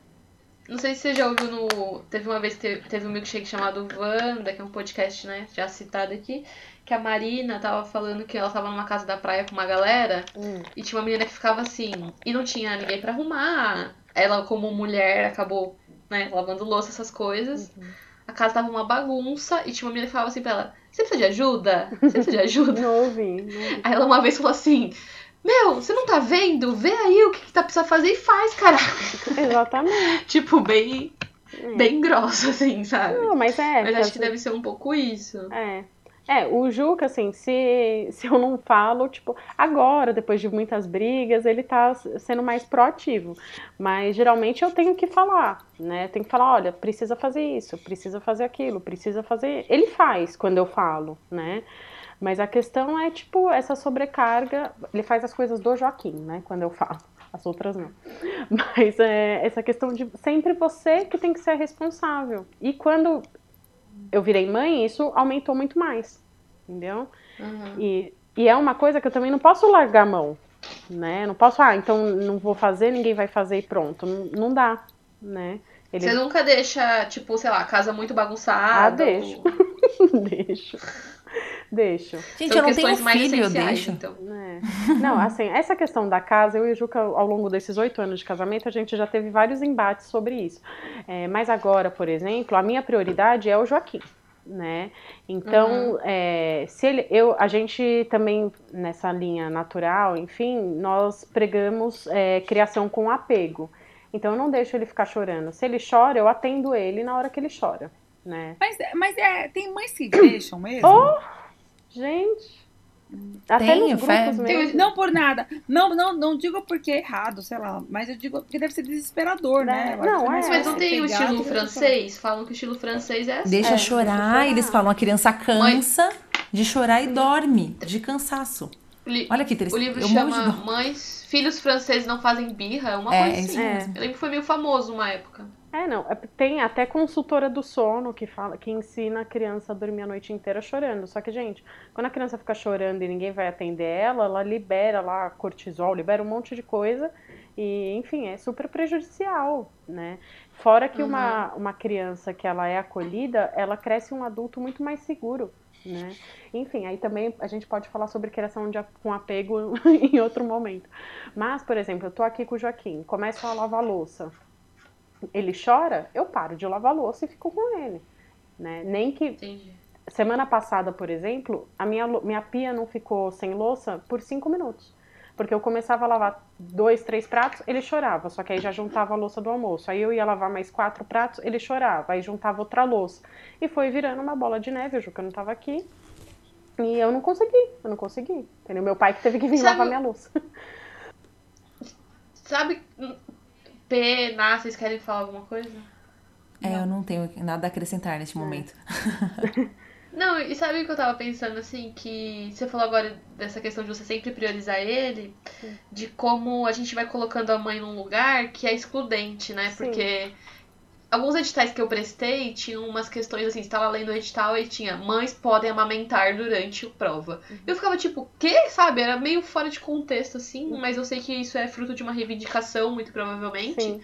Não sei se você já ouviu no. Teve uma vez que teve um milkshake chamado Wanda, que é um podcast, né? Já citado aqui. Que a Marina tava falando que ela tava numa casa da praia com uma galera. Hum. E tinha uma menina que ficava assim. E não tinha ninguém para arrumar. Ela, como mulher, acabou, né, lavando louça, essas coisas. Uhum. A casa tava uma bagunça. E tinha uma menina que falava assim pra ela: Você precisa de ajuda? Você precisa de ajuda? não ouvi, não ouvi. Aí ela uma vez falou assim: meu, você não tá vendo? Vê aí o que, que tá precisando fazer e faz, cara. Exatamente. tipo, bem. É. Bem grosso, assim, sabe? Não, mas é. Mas acho que deve ser um pouco isso. É. É, o Juca, assim, se, se eu não falo, tipo, agora, depois de muitas brigas, ele tá sendo mais proativo. Mas geralmente eu tenho que falar, né? Tenho que falar, olha, precisa fazer isso, precisa fazer aquilo, precisa fazer. Ele faz quando eu falo, né? Mas a questão é, tipo, essa sobrecarga. Ele faz as coisas do Joaquim, né? Quando eu falo. As outras não. Mas é essa questão de sempre você que tem que ser responsável. E quando eu virei mãe, isso aumentou muito mais. Entendeu? Uhum. E, e é uma coisa que eu também não posso largar a mão. Né? Não posso, ah, então não vou fazer, ninguém vai fazer e pronto. Não, não dá, né? Ele... Você nunca deixa, tipo, sei lá, casa muito bagunçada? Ah, deixo. Ou... deixo. Deixo. Gente, São eu não tenho filho, eu deixo. Então. É. Não, assim, essa questão da casa, eu e o Juca, ao longo desses oito anos de casamento, a gente já teve vários embates sobre isso. É, mas agora, por exemplo, a minha prioridade é o Joaquim. Né? Então, uhum. é, se ele, eu, a gente também nessa linha natural, enfim, nós pregamos é, criação com apego. Então, eu não deixo ele ficar chorando. Se ele chora, eu atendo ele na hora que ele chora né? Mas, mas é, tem mães que deixam mesmo? Oh, gente. Até Tenho, fé. Mesmo. Não por nada. Não, não, não digo porque é errado, sei lá. Mas eu digo porque deve ser desesperador, né? né? Não, é, mas não tem o estilo francês? Falam que o estilo francês é assim. Deixa, é, chorar. Eles falam a criança cansa Mãe. de chorar e dorme de cansaço. Li Olha que interessante. O livro eu chama Mães, Filhos Franceses Não Fazem Birra. É uma é, coisa assim. É. Eu lembro que foi meio famoso uma época. É, não. É, tem até consultora do sono que fala, que ensina a criança a dormir a noite inteira chorando. Só que, gente, quando a criança fica chorando e ninguém vai atender ela, ela libera lá cortisol, libera um monte de coisa. E, enfim, é super prejudicial, né? Fora que uhum. uma, uma criança que ela é acolhida, ela cresce um adulto muito mais seguro, né? Enfim, aí também a gente pode falar sobre criação de, com apego em outro momento. Mas, por exemplo, eu tô aqui com o Joaquim, começo a lavar louça ele chora, eu paro de lavar louça e fico com ele. Né? Nem que. Entendi. Semana passada, por exemplo, a minha, minha pia não ficou sem louça por cinco minutos. Porque eu começava a lavar dois, três pratos, ele chorava. Só que aí já juntava a louça do almoço. Aí eu ia lavar mais quatro pratos, ele chorava. Aí juntava outra louça. E foi virando uma bola de neve. O Juca não estava aqui. E eu não consegui. Eu não consegui. Entendeu? Meu pai que teve que vir Sabe... lavar minha louça. Sabe P, Ná, vocês querem falar alguma coisa? É, não. eu não tenho nada a acrescentar neste é. momento. não, e sabe o que eu tava pensando, assim, que você falou agora dessa questão de você sempre priorizar ele, Sim. de como a gente vai colocando a mãe num lugar que é excludente, né? Sim. Porque alguns editais que eu prestei tinham umas questões assim, você tava lendo o edital e tinha mães podem amamentar durante a prova. Uhum. Eu ficava tipo, que? Sabe? Era meio fora de contexto, assim, Uhum. mas eu sei que isso é fruto de uma reivindicação, muito provavelmente. Sim.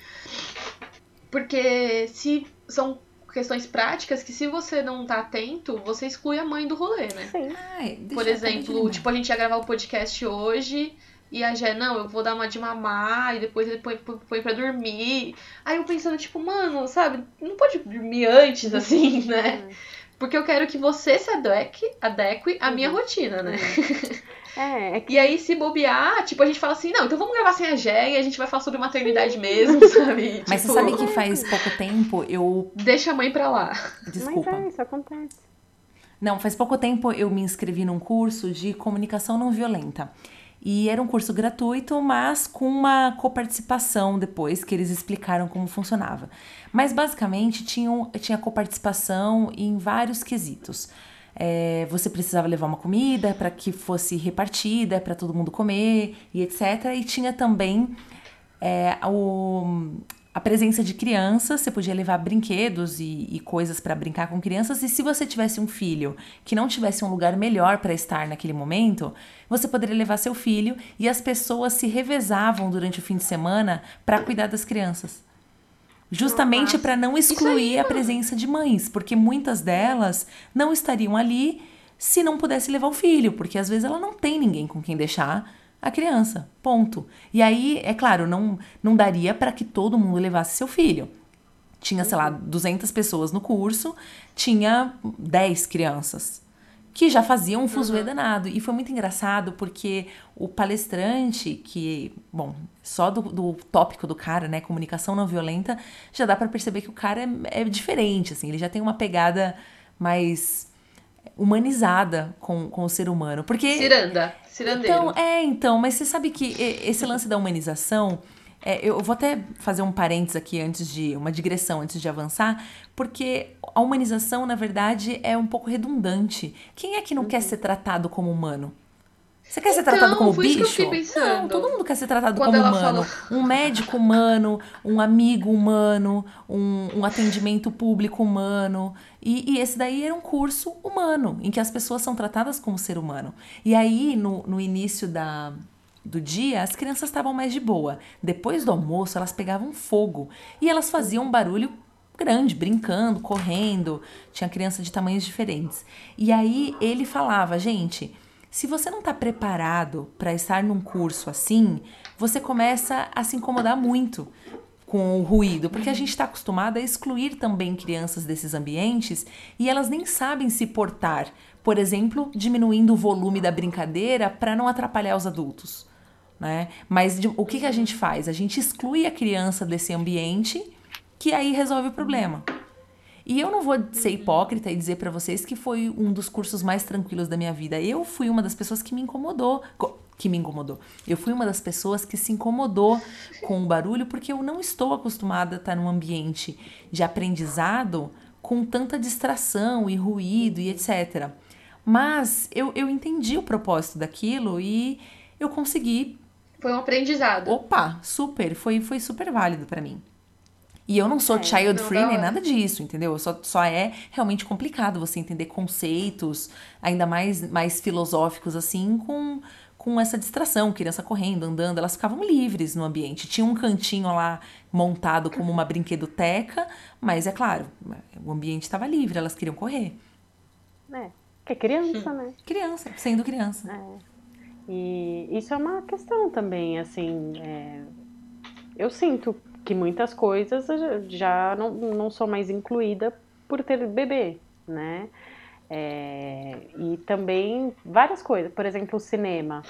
Porque se são questões práticas que se você não tá atento, você exclui a mãe do rolê, né? Sim. Ai, deixa Por exemplo, tipo, a gente ia gravar o podcast hoje e a Jé, não, eu vou dar uma de mamar e depois ele põe, põe, põe pra dormir. Aí eu pensando, tipo, mano, sabe, não pode dormir antes, assim, né? Porque eu quero que você se adeque, adeque à minha rotina, né? É, é que E aí, se bobear, tipo, a gente fala assim, não, então vamos gravar sem a Jé e a gente vai falar sobre maternidade mesmo, sabe? Mas tipo, você sabe que faz pouco tempo eu. Deixa a mãe pra lá. Desculpa. Mas é, isso acontece. Não, faz pouco tempo eu me inscrevi num curso de comunicação não violenta. E era um curso gratuito, mas com uma coparticipação depois, que eles explicaram como funcionava. Mas basicamente tinham, tinha coparticipação em vários quesitos. É, você precisava levar uma comida para que fosse repartida, para todo mundo comer e etc. E tinha também é, o, a presença de crianças, você podia levar brinquedos e, e coisas para brincar com crianças. E se você tivesse um filho que não tivesse um lugar melhor para estar naquele momento, você poderia levar seu filho e as pessoas se revezavam durante o fim de semana para cuidar das crianças. Justamente para não excluir a presença de mães, porque muitas delas não estariam ali se não pudesse levar o filho, porque às vezes ela não tem ninguém com quem deixar a criança. Ponto. E aí, é claro, não, não daria para que todo mundo levasse seu filho. Tinha, sei lá, 200 pessoas no curso, tinha 10 crianças que já faziam um fuzuê danado. E foi muito engraçado porque o palestrante, que, bom, só do, do tópico do cara, né, comunicação não violenta, já dá para perceber que o cara é, é diferente, assim, ele já tem uma pegada mais humanizada com, com o ser humano. Porque Ciranda. Cirandeiro. então, é, então, mas você sabe que esse lance da humanização, é, eu vou até fazer um parênteses aqui antes de, uma digressão antes de avançar, porque a humanização, na verdade, é um pouco redundante. Quem é que não quer ser tratado como humano? Você quer ser Então, tratado como foi isso que eu bicho? Não, todo mundo quer ser tratado Quando como humano. Um médico humano, um amigo humano, um, um atendimento público humano. E, e esse daí era um curso humano, em que as pessoas são tratadas como ser humano. E aí, no, no início da, do dia, as crianças estavam mais de boa. Depois do almoço, elas pegavam fogo. E elas faziam um barulho grande, brincando, correndo. Tinha criança de tamanhos diferentes. E aí ele falava, gente, se você não está preparado para estar num curso assim, você começa a se incomodar muito com o ruído, porque a gente está acostumado a excluir também crianças desses ambientes e elas nem sabem se portar. Por exemplo, diminuindo o volume da brincadeira para não atrapalhar os adultos. Né? Mas de- o que, que a gente faz? A gente exclui a criança desse ambiente que aí resolve o problema. E eu não vou ser hipócrita e dizer pra vocês que foi um dos cursos mais tranquilos da minha vida. Eu fui uma das pessoas que me incomodou, co- que me incomodou. Eu fui uma das pessoas que se incomodou com o barulho porque eu não estou acostumada a estar num ambiente de aprendizado com tanta distração e ruído e etc. Mas eu, eu entendi o propósito daquilo e eu consegui Foi um aprendizado. Opa, super, foi, foi super válido pra mim. E eu não sou child não, free nem nada disso, entendeu? Só, só é realmente complicado você entender conceitos, ainda mais, mais filosóficos assim, com, com essa distração, criança correndo, andando, elas ficavam livres no ambiente. Tinha um cantinho lá montado como uma brinquedoteca, mas é claro, o ambiente estava livre, elas queriam correr. É, que é criança, né? Criança, sendo criança. E isso é uma questão também, assim, é, eu sinto que muitas coisas já- não, não sou mais incluída por ter bebê, né? É, e também várias coisas, por exemplo, o cinema.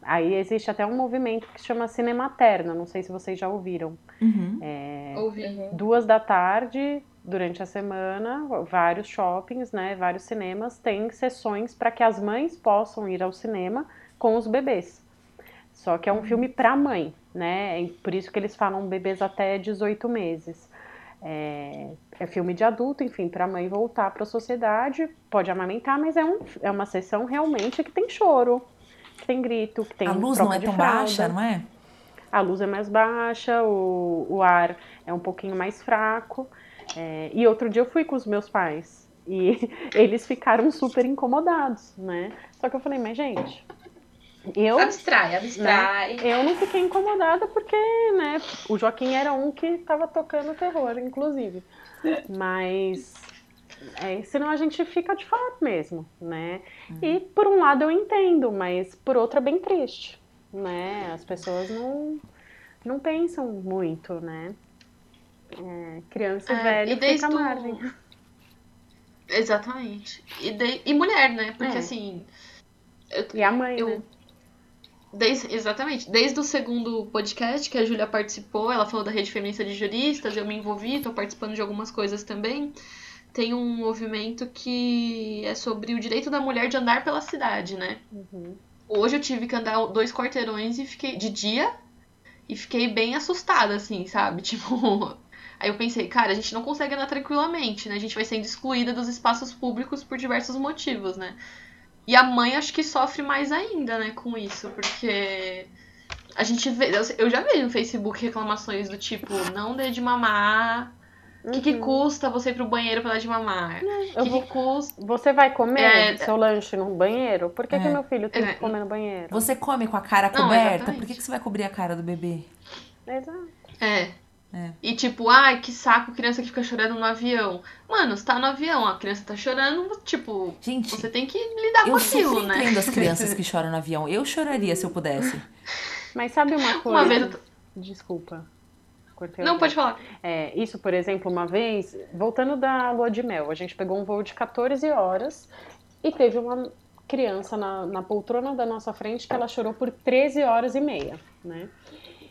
Aí existe até um movimento que se chama Cinematerna, não sei se vocês já ouviram. Uhum. É, Ouvi. duas da tarde, durante a semana, vários shoppings, né, vários cinemas têm sessões para que as mães possam ir ao cinema com os bebês. Só que é um filme para mãe, né? Por isso que eles falam bebês até 18 meses. É, é filme de adulto, enfim, para a mãe voltar para a sociedade, pode amamentar, mas é, um, é uma sessão realmente que tem choro, que tem grito, que tem A luz não é tão fralda. baixa, não é? A luz é mais baixa, o, o ar é um pouquinho mais fraco. É, e outro dia eu fui com os meus pais e eles ficaram super incomodados, né? Só que eu falei, mas gente, eu, abstrai, abstrai. Né, eu não fiquei incomodada porque, né, o Joaquim era um que estava tocando terror, inclusive. Mas é, senão a gente fica de fora mesmo, né? Uhum. E por um lado eu entendo, mas por outro é bem triste, né? As pessoas não, não pensam muito, né? É, criança e é, velho e fica margem. Exatamente. E, de... e mulher, né? Porque é. assim. Eu... E a mãe, eu... né? Desde, exatamente. Desde o segundo podcast que a Júlia participou, ela falou da rede feminista de juristas, eu me envolvi, estou participando de algumas coisas também. Tem um movimento que é sobre o direito da mulher de andar pela cidade, né? Uhum. Hoje eu tive que andar dois quarteirões e fiquei de dia e fiquei bem assustada, assim, sabe? Tipo, Aí eu pensei, cara, a gente não consegue andar tranquilamente, né? A gente vai sendo excluída dos espaços públicos por diversos motivos, né? E a mãe acho que sofre mais ainda, né, com isso, porque a gente vê, eu já vejo no Facebook reclamações do tipo, não dê de mamar. O uhum. que, que, uhum. custa você ir pro banheiro pra dar de mamar? O que, que, custa. Você vai comer é... seu lanche no banheiro? Por que, é. que meu filho tem é. que comer no banheiro? Você come com a cara coberta? Não, Por que, que você vai cobrir a cara do bebê? Exato. É. É. E tipo, ai, que saco, criança que fica chorando no avião. Mano, você tá no avião, a criança tá chorando, tipo, Gente, você tem que lidar com aquilo, né? Eu entendo as crianças que choram no avião. Eu choraria se eu pudesse. Mas sabe uma coisa? Uma vez eu... Desculpa. Cortei Não, pode falar. É, isso, por exemplo, uma vez, voltando da lua de mel, a gente pegou um voo de 14 horas e teve uma criança na, na poltrona da nossa frente que ela chorou por 13 horas e meia, né?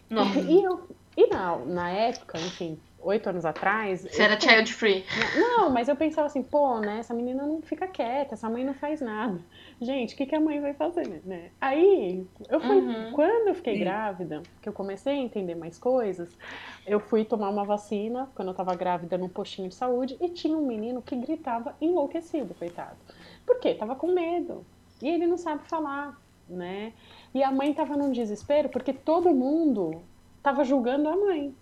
Nossa. E eu, e na, na época, enfim, oito anos atrás. Você era child free. Não, mas eu pensava assim, pô, né? Essa menina não fica quieta, essa mãe não faz nada. Gente, o que, que a mãe vai fazer, né? Aí, eu fui. Uhum. Quando eu fiquei Sim. grávida, que eu comecei a entender mais coisas, eu fui tomar uma vacina quando eu tava grávida num postinho de saúde e tinha um menino que gritava enlouquecido, coitado. Por quê? Tava com medo. E ele não sabe falar, né? E a mãe tava num desespero porque todo mundo estava julgando a mãe,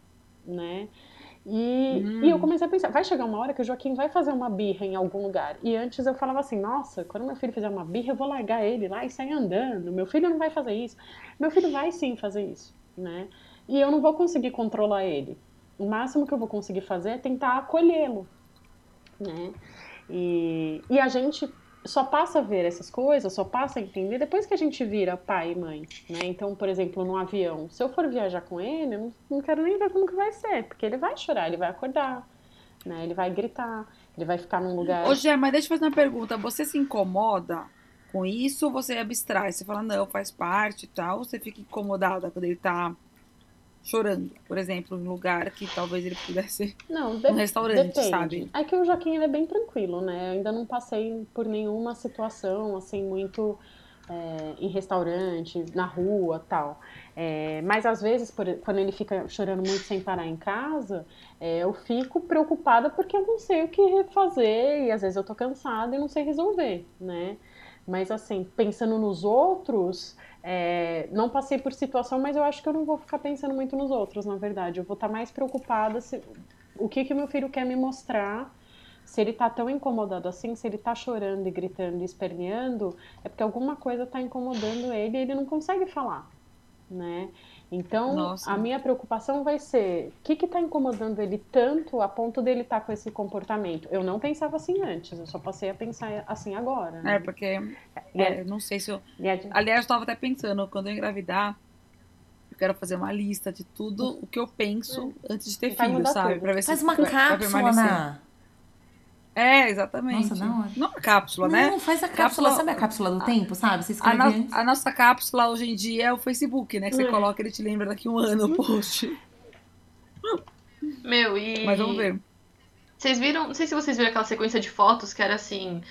né? E, hum. e eu comecei a pensar, vai chegar uma hora que o Joaquim vai fazer uma birra em algum lugar. E antes eu falava assim, nossa, quando meu filho fizer uma birra, eu vou largar ele lá e sair andando. Meu filho não vai fazer isso. Meu filho vai sim fazer isso, né? E eu não vou conseguir controlar ele. O máximo que eu vou conseguir fazer é tentar acolhê-lo, né? E, e a gente só passa a ver essas coisas, só passa a entender depois que a gente vira pai e mãe, né? Então, por exemplo, num avião, se eu for viajar com ele, eu não quero nem ver como que vai ser, porque ele vai chorar, ele vai acordar, né? Ele vai gritar, ele vai ficar num lugar... Ô, Gé, mas deixa eu fazer uma pergunta, você se incomoda com isso ou você abstrai? Você fala, não, faz parte e tal, ou você fica incomodada quando ele tá chorando, por exemplo, em um lugar que talvez ele pudesse não, de, um restaurante, depende. sabe? É que o Joaquim ele é bem tranquilo, né? Eu ainda não passei por nenhuma situação assim muito é, em restaurante, na rua, tal. É, mas às vezes, por, quando ele fica chorando muito sem parar em casa, é, eu fico preocupada porque eu não sei o que fazer e às vezes eu tô cansada e não sei resolver, né? Mas assim, pensando nos outros, é, não passei por situação, mas eu acho que eu não vou ficar pensando muito nos outros, na verdade. Eu vou estar mais preocupada se, o que que meu filho quer me mostrar. Se ele tá tão incomodado assim, se ele tá chorando e gritando e esperneando, é porque alguma coisa tá incomodando ele e ele não consegue falar, né? Então, Nossa. a minha preocupação vai ser: o que está incomodando ele tanto a ponto dele estar tá com esse comportamento? Eu não pensava assim antes, eu só passei a pensar assim agora. Né? É, porque. É, não sei se eu. Aliás, eu estava até pensando, quando eu engravidar, eu quero fazer uma lista de tudo o que eu penso é. antes de ter filho, sabe? Pra ver Faz se uma cápsula, Ana. É, exatamente. Nossa, não. Não a cápsula, não, né? Não, faz a cápsula, cápsula, sabe a cápsula do a, tempo, sabe? Você a, no, a, nossa cápsula hoje em dia é o Facebook, né? Que você hum. coloca e ele te lembra daqui um ano o post. Meu, e. Mas vamos ver. Vocês viram. Não sei se vocês viram aquela sequência de fotos que era assim.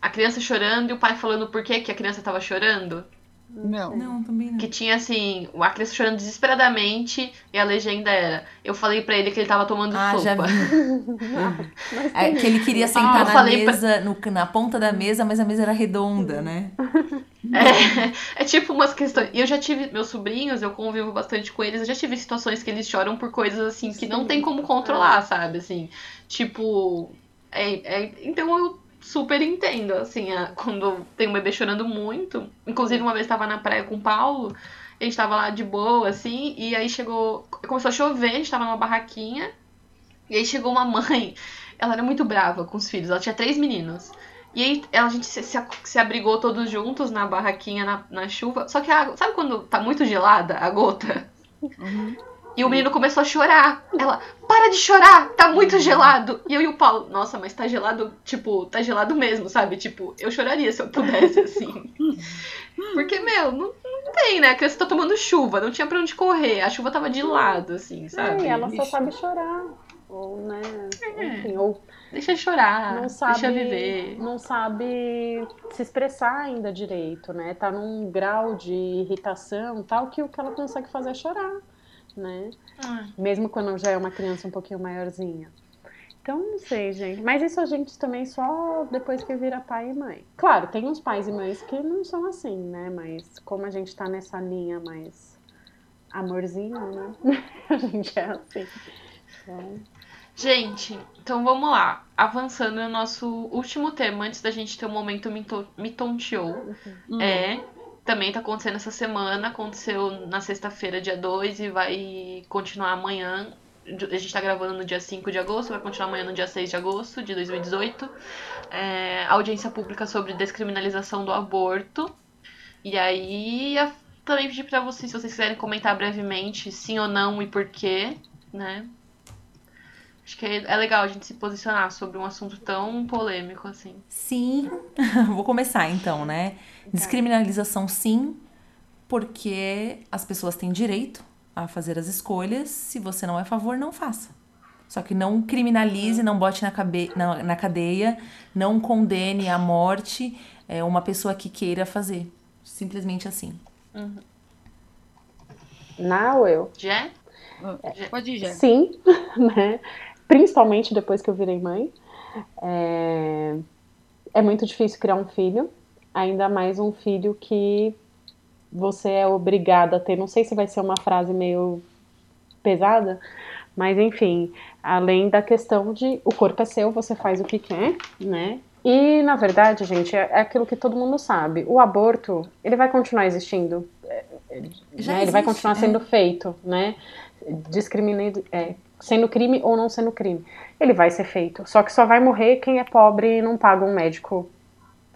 A criança chorando e o pai falando por que, que a criança tava chorando. Não. Não, também não. Que tinha assim, a criança chorando desesperadamente e a legenda era: Eu falei para ele que ele tava tomando ah, sopa. Já vi. é, que ele queria sentar ah, na mesa, pra... no, na ponta da mesa, mas a mesa era redonda, né? É, é tipo umas questões. E eu já tive, meus sobrinhos, eu convivo bastante com eles, eu já tive situações que eles choram por coisas assim que Sim. não tem como controlar, sabe? Assim, Tipo, é, é, então eu super entendo, assim, a, quando tem um bebê chorando muito. Inclusive, uma vez tava na praia com o Paulo, a gente tava lá de boa, assim, e aí chegou. Começou a chover, a gente tava numa barraquinha, e aí chegou uma mãe. Ela era muito brava com os filhos, ela tinha três meninos. E aí a gente se, se, se abrigou todos juntos na barraquinha na, na, chuva. Só que a água. Sabe quando tá muito gelada a gota? Uhum. E o menino começou a chorar. Ela, para de chorar, tá muito gelado. E eu e o Paulo, nossa, mas tá gelado, tipo, tá gelado mesmo, sabe? Tipo, eu choraria se eu pudesse, assim. Porque, meu, não, não tem, né? A criança tá tomando chuva, não tinha pra onde correr. A chuva tava de lado, assim, sabe? É, ela só sabe chorar. Ou, né? É. Enfim, ou. Deixa chorar, não sabe, deixa viver. Não sabe se expressar ainda direito, né? Tá num grau de irritação tal que o que ela consegue fazer é chorar né? Ah. Mesmo quando já é uma criança um pouquinho maiorzinha. Então, não sei, gente. Mas isso a gente também só depois que vira pai e mãe. Claro, tem uns pais e mães que não são assim, né? Mas como a gente tá nessa linha mais amorzinho, né? a gente é assim. Então... Gente, então vamos lá. Avançando no nosso último tema, antes da gente ter um momento me tonteou. Uhum. É também tá acontecendo essa semana, aconteceu na sexta-feira, dia 2, e vai continuar amanhã. A gente tá gravando no dia 5 de agosto, vai continuar amanhã no dia 6 de agosto de 2018. É, audiência pública sobre descriminalização do aborto. E aí, também pedir pra vocês, se vocês quiserem comentar brevemente, sim ou não e por quê, né? Acho que é legal a gente se posicionar sobre um assunto tão polêmico assim. Sim, vou começar então, né? Descriminalização, sim, porque as pessoas têm direito a fazer as escolhas. Se você não é a favor, não faça. Só que não criminalize, não bote na, cabe na, na cadeia, não condene à morte é, uma pessoa que queira fazer. Simplesmente assim. Uhum. Não, eu. Já? Pode ir, já. Sim, né? Principalmente depois que eu virei mãe. É, é muito difícil criar um filho, ainda mais um filho que você é obrigada a ter. Não sei se vai ser uma frase meio pesada, mas enfim, além da questão de o corpo é seu, você faz o que quer, né? E na verdade, gente, é, é aquilo que todo mundo sabe. O aborto, ele vai continuar existindo. É, é, né? Existe, ele vai continuar sendo é. feito, né? Discriminando, é, sendo crime ou não sendo crime. Ele vai ser feito. Só que só vai morrer quem é pobre e não paga um médico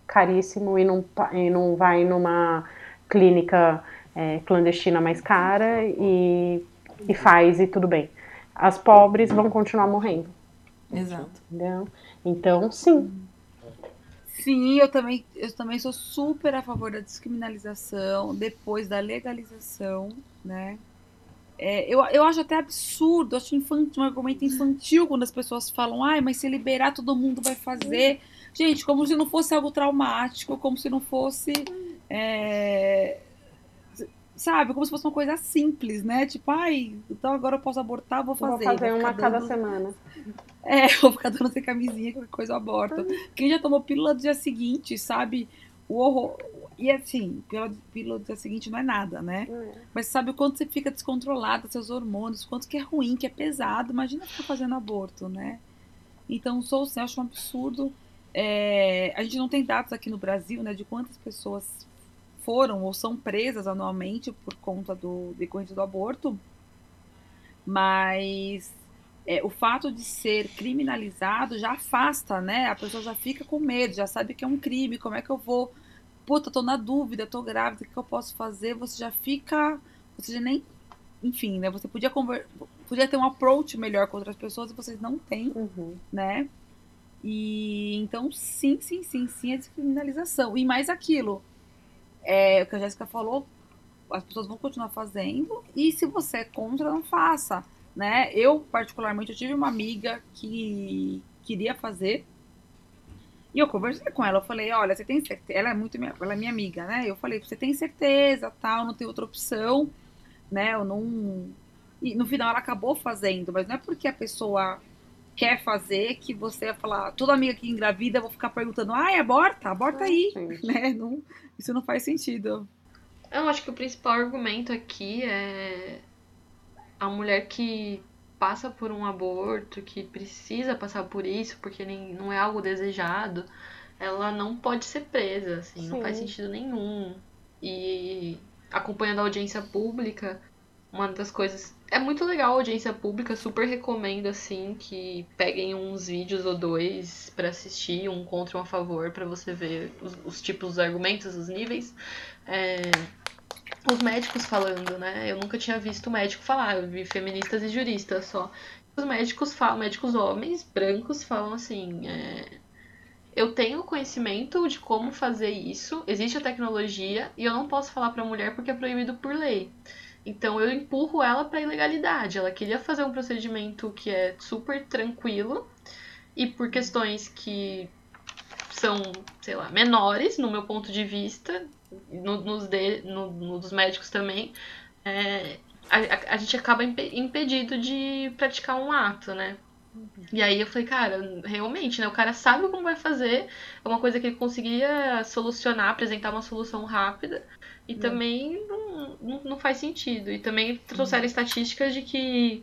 caríssimo e não, e não vai numa clínica é, clandestina mais cara e, e faz e tudo bem. As pobres vão continuar morrendo. Exato. Entendeu? Então, sim. Sim, eu também, eu também sou super a favor da descriminalização depois da legalização, né? É, eu, eu acho até absurdo, acho infantil, um argumento infantil quando as pessoas falam, ai, mas se liberar todo mundo vai fazer. Gente, como se não fosse algo traumático, como se não fosse. É, sabe, como se fosse uma coisa simples, né? Tipo, ai, então agora eu posso abortar, vou fazer. Vou fazer uma cada semana. É, vou ficar dando sem camisinha, qualquer coisa eu aborto. Quem já tomou pílula do dia seguinte, sabe? O horror, e assim, pílula do dia seguinte não é nada, né? É. Mas sabe o quanto você fica descontrolada, seus hormônios, quanto que é ruim, que é pesado. Imagina ficar fazendo aborto, né? Então, sou assim, acho um absurdo. É, a gente não tem dados aqui no Brasil, né, de quantas pessoas foram ou são presas anualmente por conta do decorrente do aborto. Mas é, o fato de ser criminalizado já afasta, né? A pessoa já fica com medo, já sabe que é um crime, como é que eu vou puta, tô na dúvida, tô grávida, o que eu posso fazer? Você já fica. Você já nem. Enfim, né? Você podia conver... podia ter um approach melhor com outras pessoas e vocês não têm, uhum. né? E então, sim, sim, sim, sim, a descriminalização. E mais aquilo. É, o que a Jéssica falou, as pessoas vão continuar fazendo. E se você é contra, não faça. Né? Eu, particularmente, eu tive uma amiga que queria fazer e eu conversei com ela, eu falei, olha, você tem certeza? Ela é muito minha, ela é minha amiga, né? Eu falei, você tem certeza, tal, não tem outra opção, né? Eu não. E no final ela acabou fazendo, mas não é porque a pessoa quer fazer que você vai falar, toda amiga que engravida, eu vou ficar perguntando, ai, aborta, aborta aí, né? Não, isso não faz sentido. Eu acho que o principal argumento aqui é a mulher que passa por um aborto, que precisa passar por isso, porque nem, não é algo desejado, ela não pode ser presa, assim, Sim. não faz sentido nenhum. E acompanhando a audiência pública, uma das coisas. É muito legal a audiência pública, super recomendo assim que peguem uns vídeos ou dois para assistir, um contra um a favor, para você ver os, os, tipos, os argumentos, os níveis. É, os médicos falando, né? Eu nunca tinha visto médico falar, eu vi feministas e juristas só. Os médicos falam, médicos homens, brancos, falam assim. É, eu tenho conhecimento de como fazer isso, existe a tecnologia e eu não posso falar para a mulher porque é proibido por lei. Então eu empurro ela para ilegalidade. Ela queria fazer um procedimento que é super tranquilo e por questões que são, sei lá, menores no meu ponto de vista, no, nos de, no, no dos médicos também, é, a, a, gente acaba impedido de praticar um ato, né? E aí eu falei, cara, realmente, né? O cara sabe como vai fazer, é uma coisa que ele conseguia solucionar, apresentar uma solução rápida, e hum. também não, não, não, faz sentido. E também trouxeram hum. estatísticas de que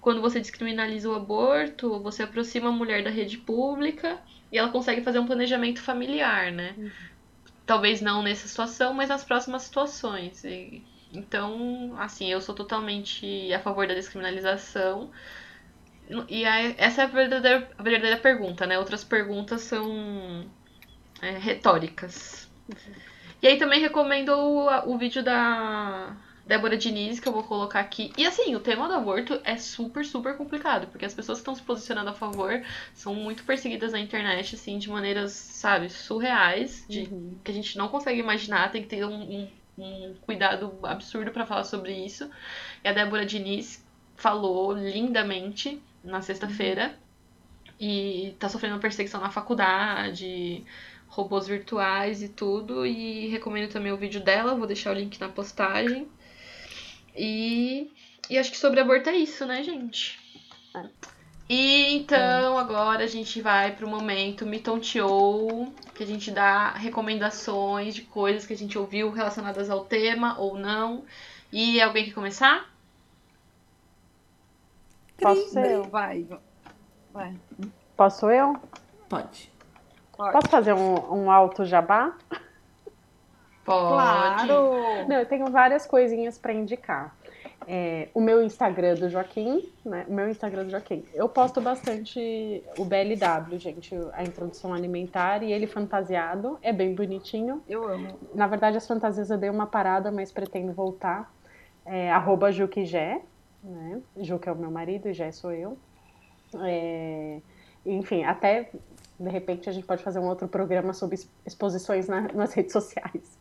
quando você descriminaliza o aborto, você aproxima a mulher da rede pública e ela consegue fazer um planejamento familiar, né? Hum. Talvez não nessa situação, mas nas próximas situações. E, então, assim, eu sou totalmente a favor da descriminalização. E aí, essa é a verdadeira, a verdadeira pergunta, né? Outras perguntas são é, retóricas. Uhum. E aí também recomendo o, o vídeo da Débora Diniz, que eu vou colocar aqui. E assim, o tema do aborto é super, super complicado, porque as pessoas que estão se posicionando a favor são muito perseguidas na internet, assim, de maneiras, sabe, surreais, de, uhum. que a gente não consegue imaginar, tem que ter um, um, um cuidado absurdo para falar sobre isso. E a Débora Diniz falou lindamente na sexta-feira. E tá sofrendo perseguição na faculdade, robôs virtuais e tudo. E recomendo também o vídeo dela, vou deixar o link na postagem. E, e acho que sobre aborto é isso, né, gente? É. E então agora a gente vai pro momento Me Tonteou, que a gente dá recomendações de coisas que a gente ouviu relacionadas ao tema ou não. E alguém quer começar? Posso eu? Vai. vai. Posso eu? Pode. Pode. Posso fazer um, um alto jabá? Pode. Claro. Não, eu tenho várias coisinhas para indicar. É, o meu Instagram do Joaquim, né? O meu Instagram do Joaquim. Eu posto bastante o BLW, gente, a introdução alimentar e ele fantasiado. É bem bonitinho. Eu amo. Na verdade, as fantasias eu dei uma parada, mas pretendo voltar. É, arroba né? Ju que é o meu marido e Jé sou eu. É, enfim, até de repente a gente pode fazer um outro programa sobre exposições na, nas redes sociais.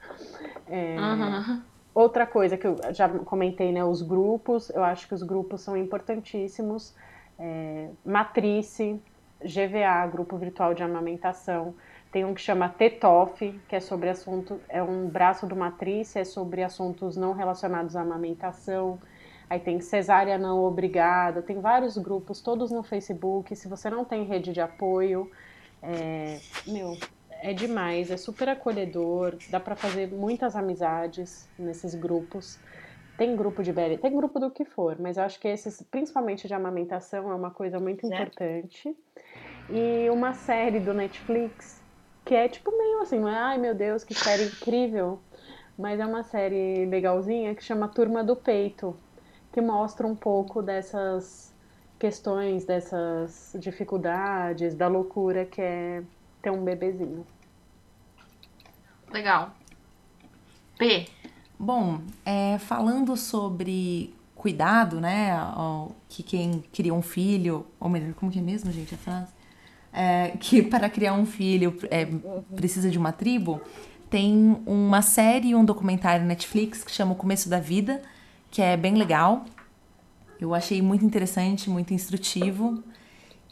É, uhum. Outra coisa que eu já comentei, né? Os grupos, eu acho que os grupos são importantíssimos. É, Matrice, GVA, Grupo Virtual de Amamentação. Tem um que chama TETOF, que é sobre assunto, é um braço do Matrice, é sobre assuntos não relacionados à amamentação aí tem cesárea não obrigada, tem vários grupos, todos no Facebook. Se você não tem rede de apoio, é, meu, é demais, é super acolhedor, dá para fazer muitas amizades nesses grupos. Tem grupo de BL, tem grupo do que for, mas eu acho que esses, principalmente de amamentação, é uma coisa muito certo. importante. E uma série do Netflix, que é tipo meio assim, não é, ai meu Deus, que série incrível, mas é uma série legalzinha que chama Turma do Peito que mostra um pouco dessas questões, dessas dificuldades, da loucura que é ter um bebezinho. Legal. P. Bom, é, falando sobre cuidado, né? Que quem cria um filho, ou melhor, como que é mesmo, gente, a frase? É, que para criar um filho é, precisa de uma tribo, tem uma série e um documentário Netflix que chama O Começo da Vida, que é bem legal. Eu achei muito interessante, muito instrutivo.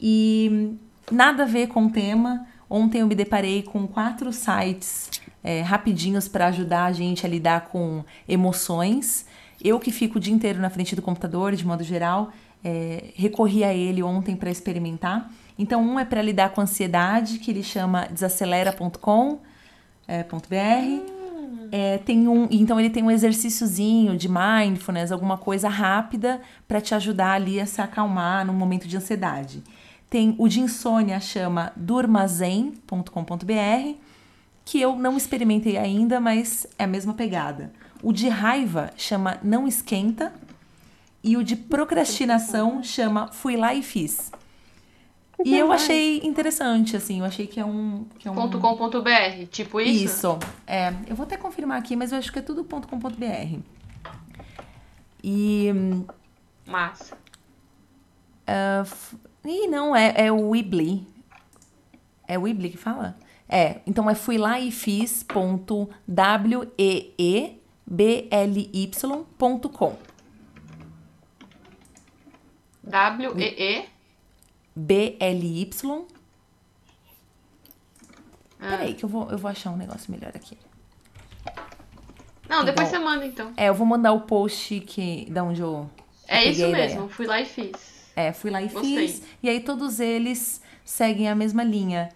E nada a ver com o tema. Ontem eu me deparei com quatro sites é, rapidinhos para ajudar a gente a lidar com emoções. Eu que fico o dia inteiro na frente do computador, de modo geral, é, recorri a ele ontem para experimentar. Então, um é para lidar com ansiedade, que ele chama desacelera.com.br. É, é, tem um, então ele tem um exercíciozinho de mindfulness, alguma coisa rápida para te ajudar ali a se acalmar num momento de ansiedade. Tem o de insônia, chama durmazen.com.br, que eu não experimentei ainda, mas é a mesma pegada. O de raiva chama Não Esquenta e o de procrastinação chama Fui Lá e Fiz. E eu achei interessante, assim, eu achei que é um. Que é um... .com.br, tipo isso? Isso. É, eu vou até confirmar aqui, mas eu acho que é tudo .com.br. E. Massa. Uh, ih, não, é, é o Weebly. É o Weebly que fala? É, então é fui lá e fiz ponto w e e b l y.com. W e e B-L-Y. Ah. Peraí, que eu vou, eu vou achar um negócio melhor aqui. Não, depois Igual. você manda então. É, eu vou mandar o post que, da onde eu. É isso mesmo, fui lá e fiz. É, fui lá e Gostei. fiz. E aí todos eles seguem a mesma linha.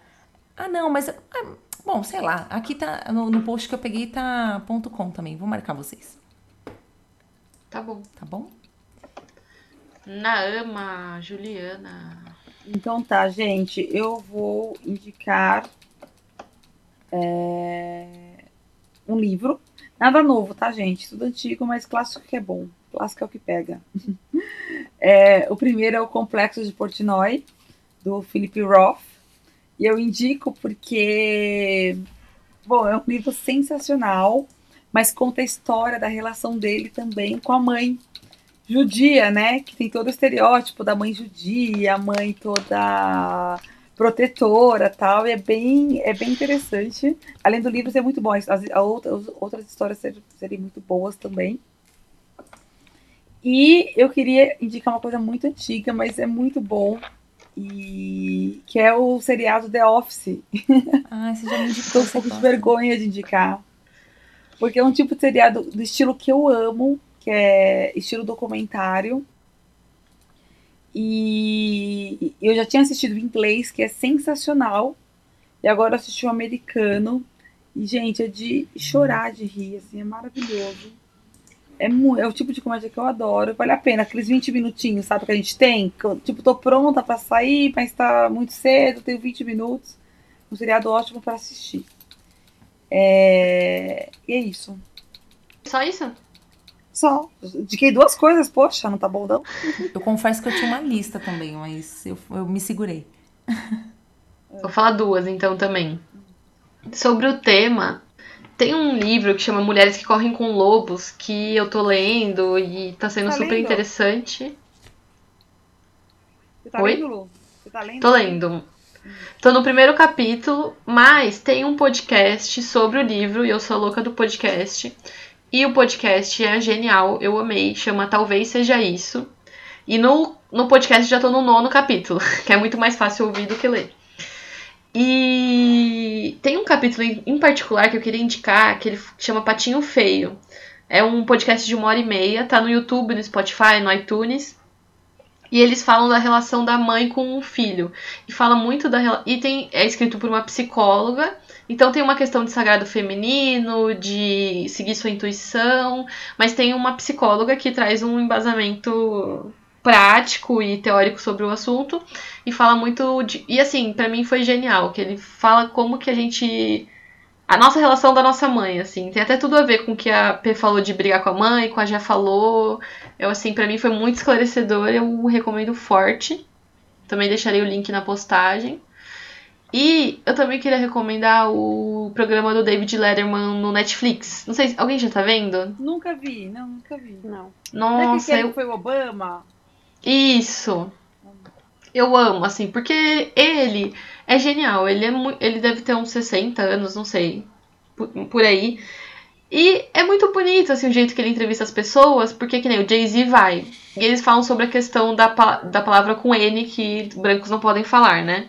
Ah, não, mas. ah, bom, sei lá. Aqui tá. No, no post que eu peguei tá ponto .com também. Vou marcar vocês. Tá bom. Tá bom? Naama, Juliana. Então tá, gente, eu vou indicar é, um livro. Nada novo, tá, gente? Tudo antigo, mas clássico que é bom. Clássico é o que pega. É, o primeiro é o Complexo de Portnoy, do Philip Roth. E eu indico porque, bom, é um livro sensacional, mas conta a história da relação dele também com a mãe judia, né? Que tem todo o estereótipo da mãe judia, a mãe toda protetora tal, e é bem, é bem interessante. Além do livro ser muito bom, as, as outras histórias serem, serem muito boas também. E eu queria indicar uma coisa muito antiga, mas é muito bom, e que é o seriado The Office. Ah, você já me indicou. Tô um pouco de vergonha de indicar. Porque é um tipo de seriado do estilo que eu amo, que é estilo documentário. E eu já tinha assistido em inglês, que é sensacional. E agora eu assisti o americano. E, gente, é de chorar de rir, assim, é maravilhoso. É, é o tipo de comédia que eu adoro. Vale a pena, aqueles 20 minutinhos, sabe, que a gente tem. que eu, Tipo, tô pronta pra sair, mas tá muito cedo, tenho 20 minutos. Um seriado ótimo pra assistir. É... E é isso. Só isso? Só. Indiquei duas coisas, poxa, não tá bom não? Eu confesso que eu tinha uma lista também, mas eu, eu me segurei. Vou falar duas então também. Sobre o tema, tem um livro que chama Mulheres que Correm com Lobos, que eu tô lendo e tá sendo Tá super lendo? interessante. Você tá Oi? lendo, Lu? Você tá lendo? Tô lendo. Tô no primeiro capítulo, mas tem um podcast sobre o livro e eu sou a louca do podcast. E o podcast é genial, eu amei, chama Talvez Seja Isso. E no, no podcast já tô no nono capítulo, que é muito mais fácil ouvir do que ler. E tem um capítulo em- particular que eu queria indicar, que ele chama Patinho Feio. É um podcast de uma hora e meia, tá no YouTube, no Spotify, no iTunes. E eles falam da relação da mãe com o filho. E fala muito da E tem, é escrito por uma psicóloga. Então tem uma questão de sagrado feminino, de seguir sua intuição, mas tem uma psicóloga que traz um embasamento prático e teórico sobre o assunto e fala muito de, e assim, pra mim foi genial, que ele fala como que a gente a nossa relação da nossa mãe, assim, tem até tudo a ver com o que a P falou de brigar com a mãe, com a Já falou. Eu assim, pra mim foi muito esclarecedor, eu recomendo forte. Também deixarei o link na postagem. E eu também queria recomendar o programa do David Letterman no Netflix. Não sei se alguém já tá vendo? Nunca vi, não, nunca vi. Não. Não é Nossa, eu foi o Obama? Isso. Eu amo, assim, porque ele é genial. Ele, é mu- ele deve ter uns 60 anos, não sei, por, por aí. E é muito bonito, assim, o jeito que ele entrevista as pessoas, porque que nem o Jay-Z vai. E eles falam sobre a questão da, pa- da palavra com N, que brancos não podem falar, né?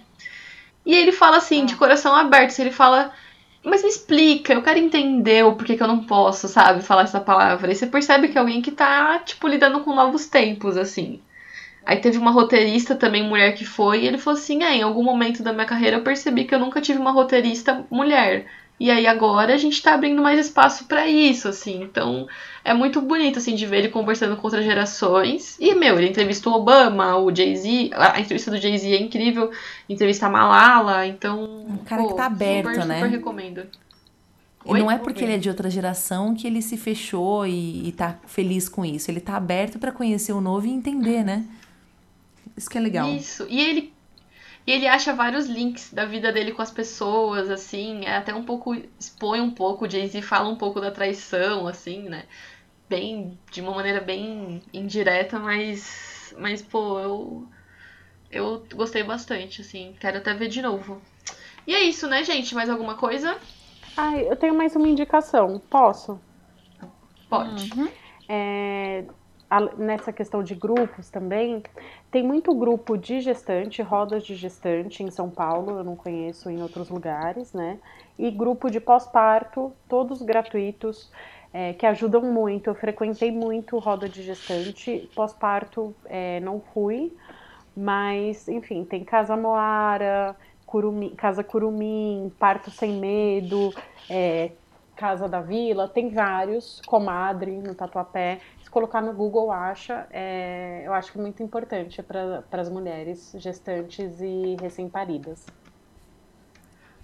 E ele fala assim, de coração aberto, assim, ele fala... Mas me explica, eu quero entender o porquê que eu não posso, sabe, falar essa palavra. E você percebe que é alguém que tá, tipo, lidando com novos tempos, assim. Aí teve uma roteirista também, mulher que foi, e ele falou assim: é, em algum momento da minha carreira eu percebi que eu nunca tive uma roteirista mulher. E aí agora a gente tá abrindo mais espaço para isso, assim. Então é muito bonito, assim, de ver ele conversando com outras gerações. E, meu, ele entrevistou o Obama, o Jay-Z. A entrevista do Jay-Z é incrível. Entrevista a Malala, então. Um cara pô, que tá aberto, super, né? Super recomendo. E Oi? não é porque ele é de outra geração que ele se fechou e, e tá feliz com isso. Ele tá aberto para conhecer o novo e entender, né? Isso que é legal. Isso. E ele e ele acha vários links da vida dele com as pessoas, assim, é até um pouco expõe um pouco, o Jay-Z fala um pouco da traição, assim, né? Bem, de uma maneira bem indireta, mas mas pô, eu eu gostei bastante, assim, quero até ver de novo. E é isso, né, gente? Mais alguma coisa? Ai, eu tenho mais uma indicação. Posso? Pode. Uhum. É, nessa questão de grupos também, tem muito grupo de gestante, rodas de gestante em São Paulo, eu não conheço em outros lugares, né? E grupo de pós-parto, todos gratuitos, é, que ajudam muito. Eu frequentei muito roda de gestante, pós-parto é, não fui, mas enfim, tem Casa Moara, Casa Curumim, Parto Sem Medo, é, Casa da Vila, tem vários, Comadre no Tatuapé se colocar no Google acha, é, eu acho que é muito importante para as mulheres gestantes e recém-paridas.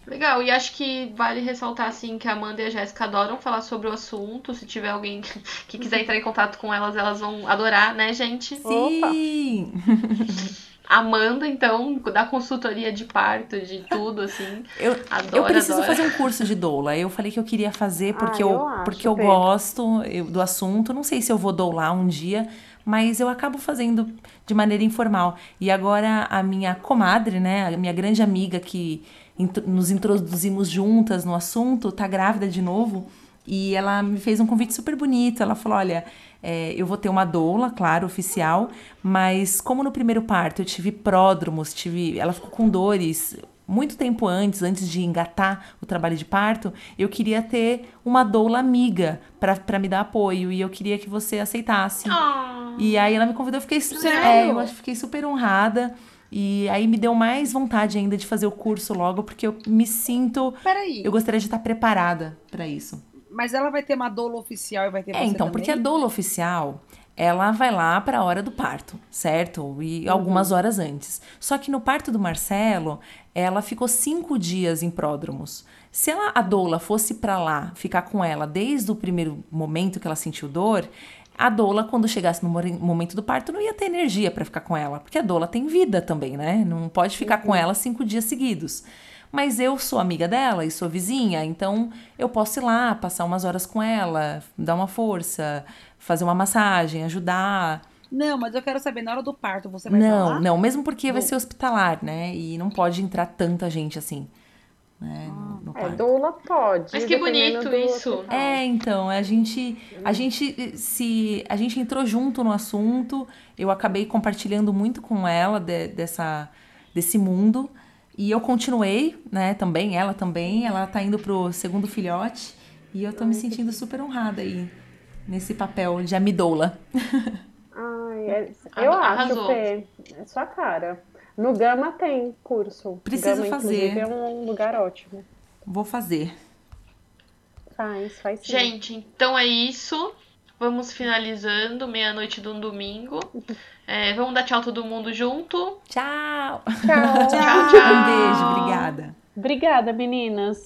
Legal, e acho que vale ressaltar assim que a Amanda e a Jéssica adoram falar sobre o assunto. Se tiver alguém que quiser entrar em contato com elas, elas vão adorar, né, gente? Sim! Amanda, então, da consultoria de parto, de tudo, assim. Eu, adoro, eu preciso adoro. fazer um curso de doula. Eu falei que eu queria fazer porque ah, eu, eu porque eu gosto do assunto. Não sei se eu vou doular um dia, mas eu acabo fazendo de maneira informal. E agora a minha comadre, né, a minha grande amiga que nos introduzimos juntas no assunto, tá grávida de novo. E ela me fez um convite super bonito. Ela falou: olha, é, eu vou ter uma doula, claro, oficial, mas como no primeiro parto eu tive pródromos, tive, ela ficou com dores muito tempo antes, antes de engatar o trabalho de parto, eu queria ter uma doula amiga para me dar apoio e eu queria que você aceitasse. Oh, e aí ela me convidou, eu fiquei, é, eu fiquei super honrada. E aí me deu mais vontade ainda de fazer o curso logo, porque eu me sinto. Peraí. Eu gostaria de estar preparada para isso. Mas ela vai ter uma doula oficial e vai ter É, então, também? porque a doula oficial, ela vai lá para a hora do parto, certo? E uhum. algumas horas antes. Só que no parto do Marcelo, ela ficou cinco dias em pródromos. Se ela, a doula fosse para lá, ficar com ela desde o primeiro momento que ela sentiu dor, a doula, quando chegasse no momento do parto, não ia ter energia para ficar com ela, porque a doula tem vida também, né? Não pode ficar uhum. com ela cinco dias seguidos mas eu sou amiga dela e sou vizinha, então eu posso ir lá, passar umas horas com ela, dar uma força, fazer uma massagem, ajudar. Não, mas eu quero saber, na hora do parto, você vai Não, falar? não, mesmo porque vai ser hospitalar, né? E não pode entrar tanta gente assim. Né, no, no é, doula pode. Mas que bonito isso. É, então, a gente, a gente se a gente entrou junto no assunto, eu acabei compartilhando muito com ela de, dessa desse mundo. E eu continuei, né, também, ela também, ela tá indo pro segundo filhote. E eu tô me sentindo super honrada aí, nesse papel de amidoula. Ai, é, eu Arrasou. acho que é sua cara. No Gama tem curso. Preciso Gama, fazer. É um lugar ótimo. Vou fazer. Faz, faz sim. Gente, então é isso. Vamos finalizando, meia-noite de um domingo. É, vamos dar tchau todo mundo junto. Tchau. Tchau. tchau, tchau. Um beijo, obrigada. Obrigada, meninas.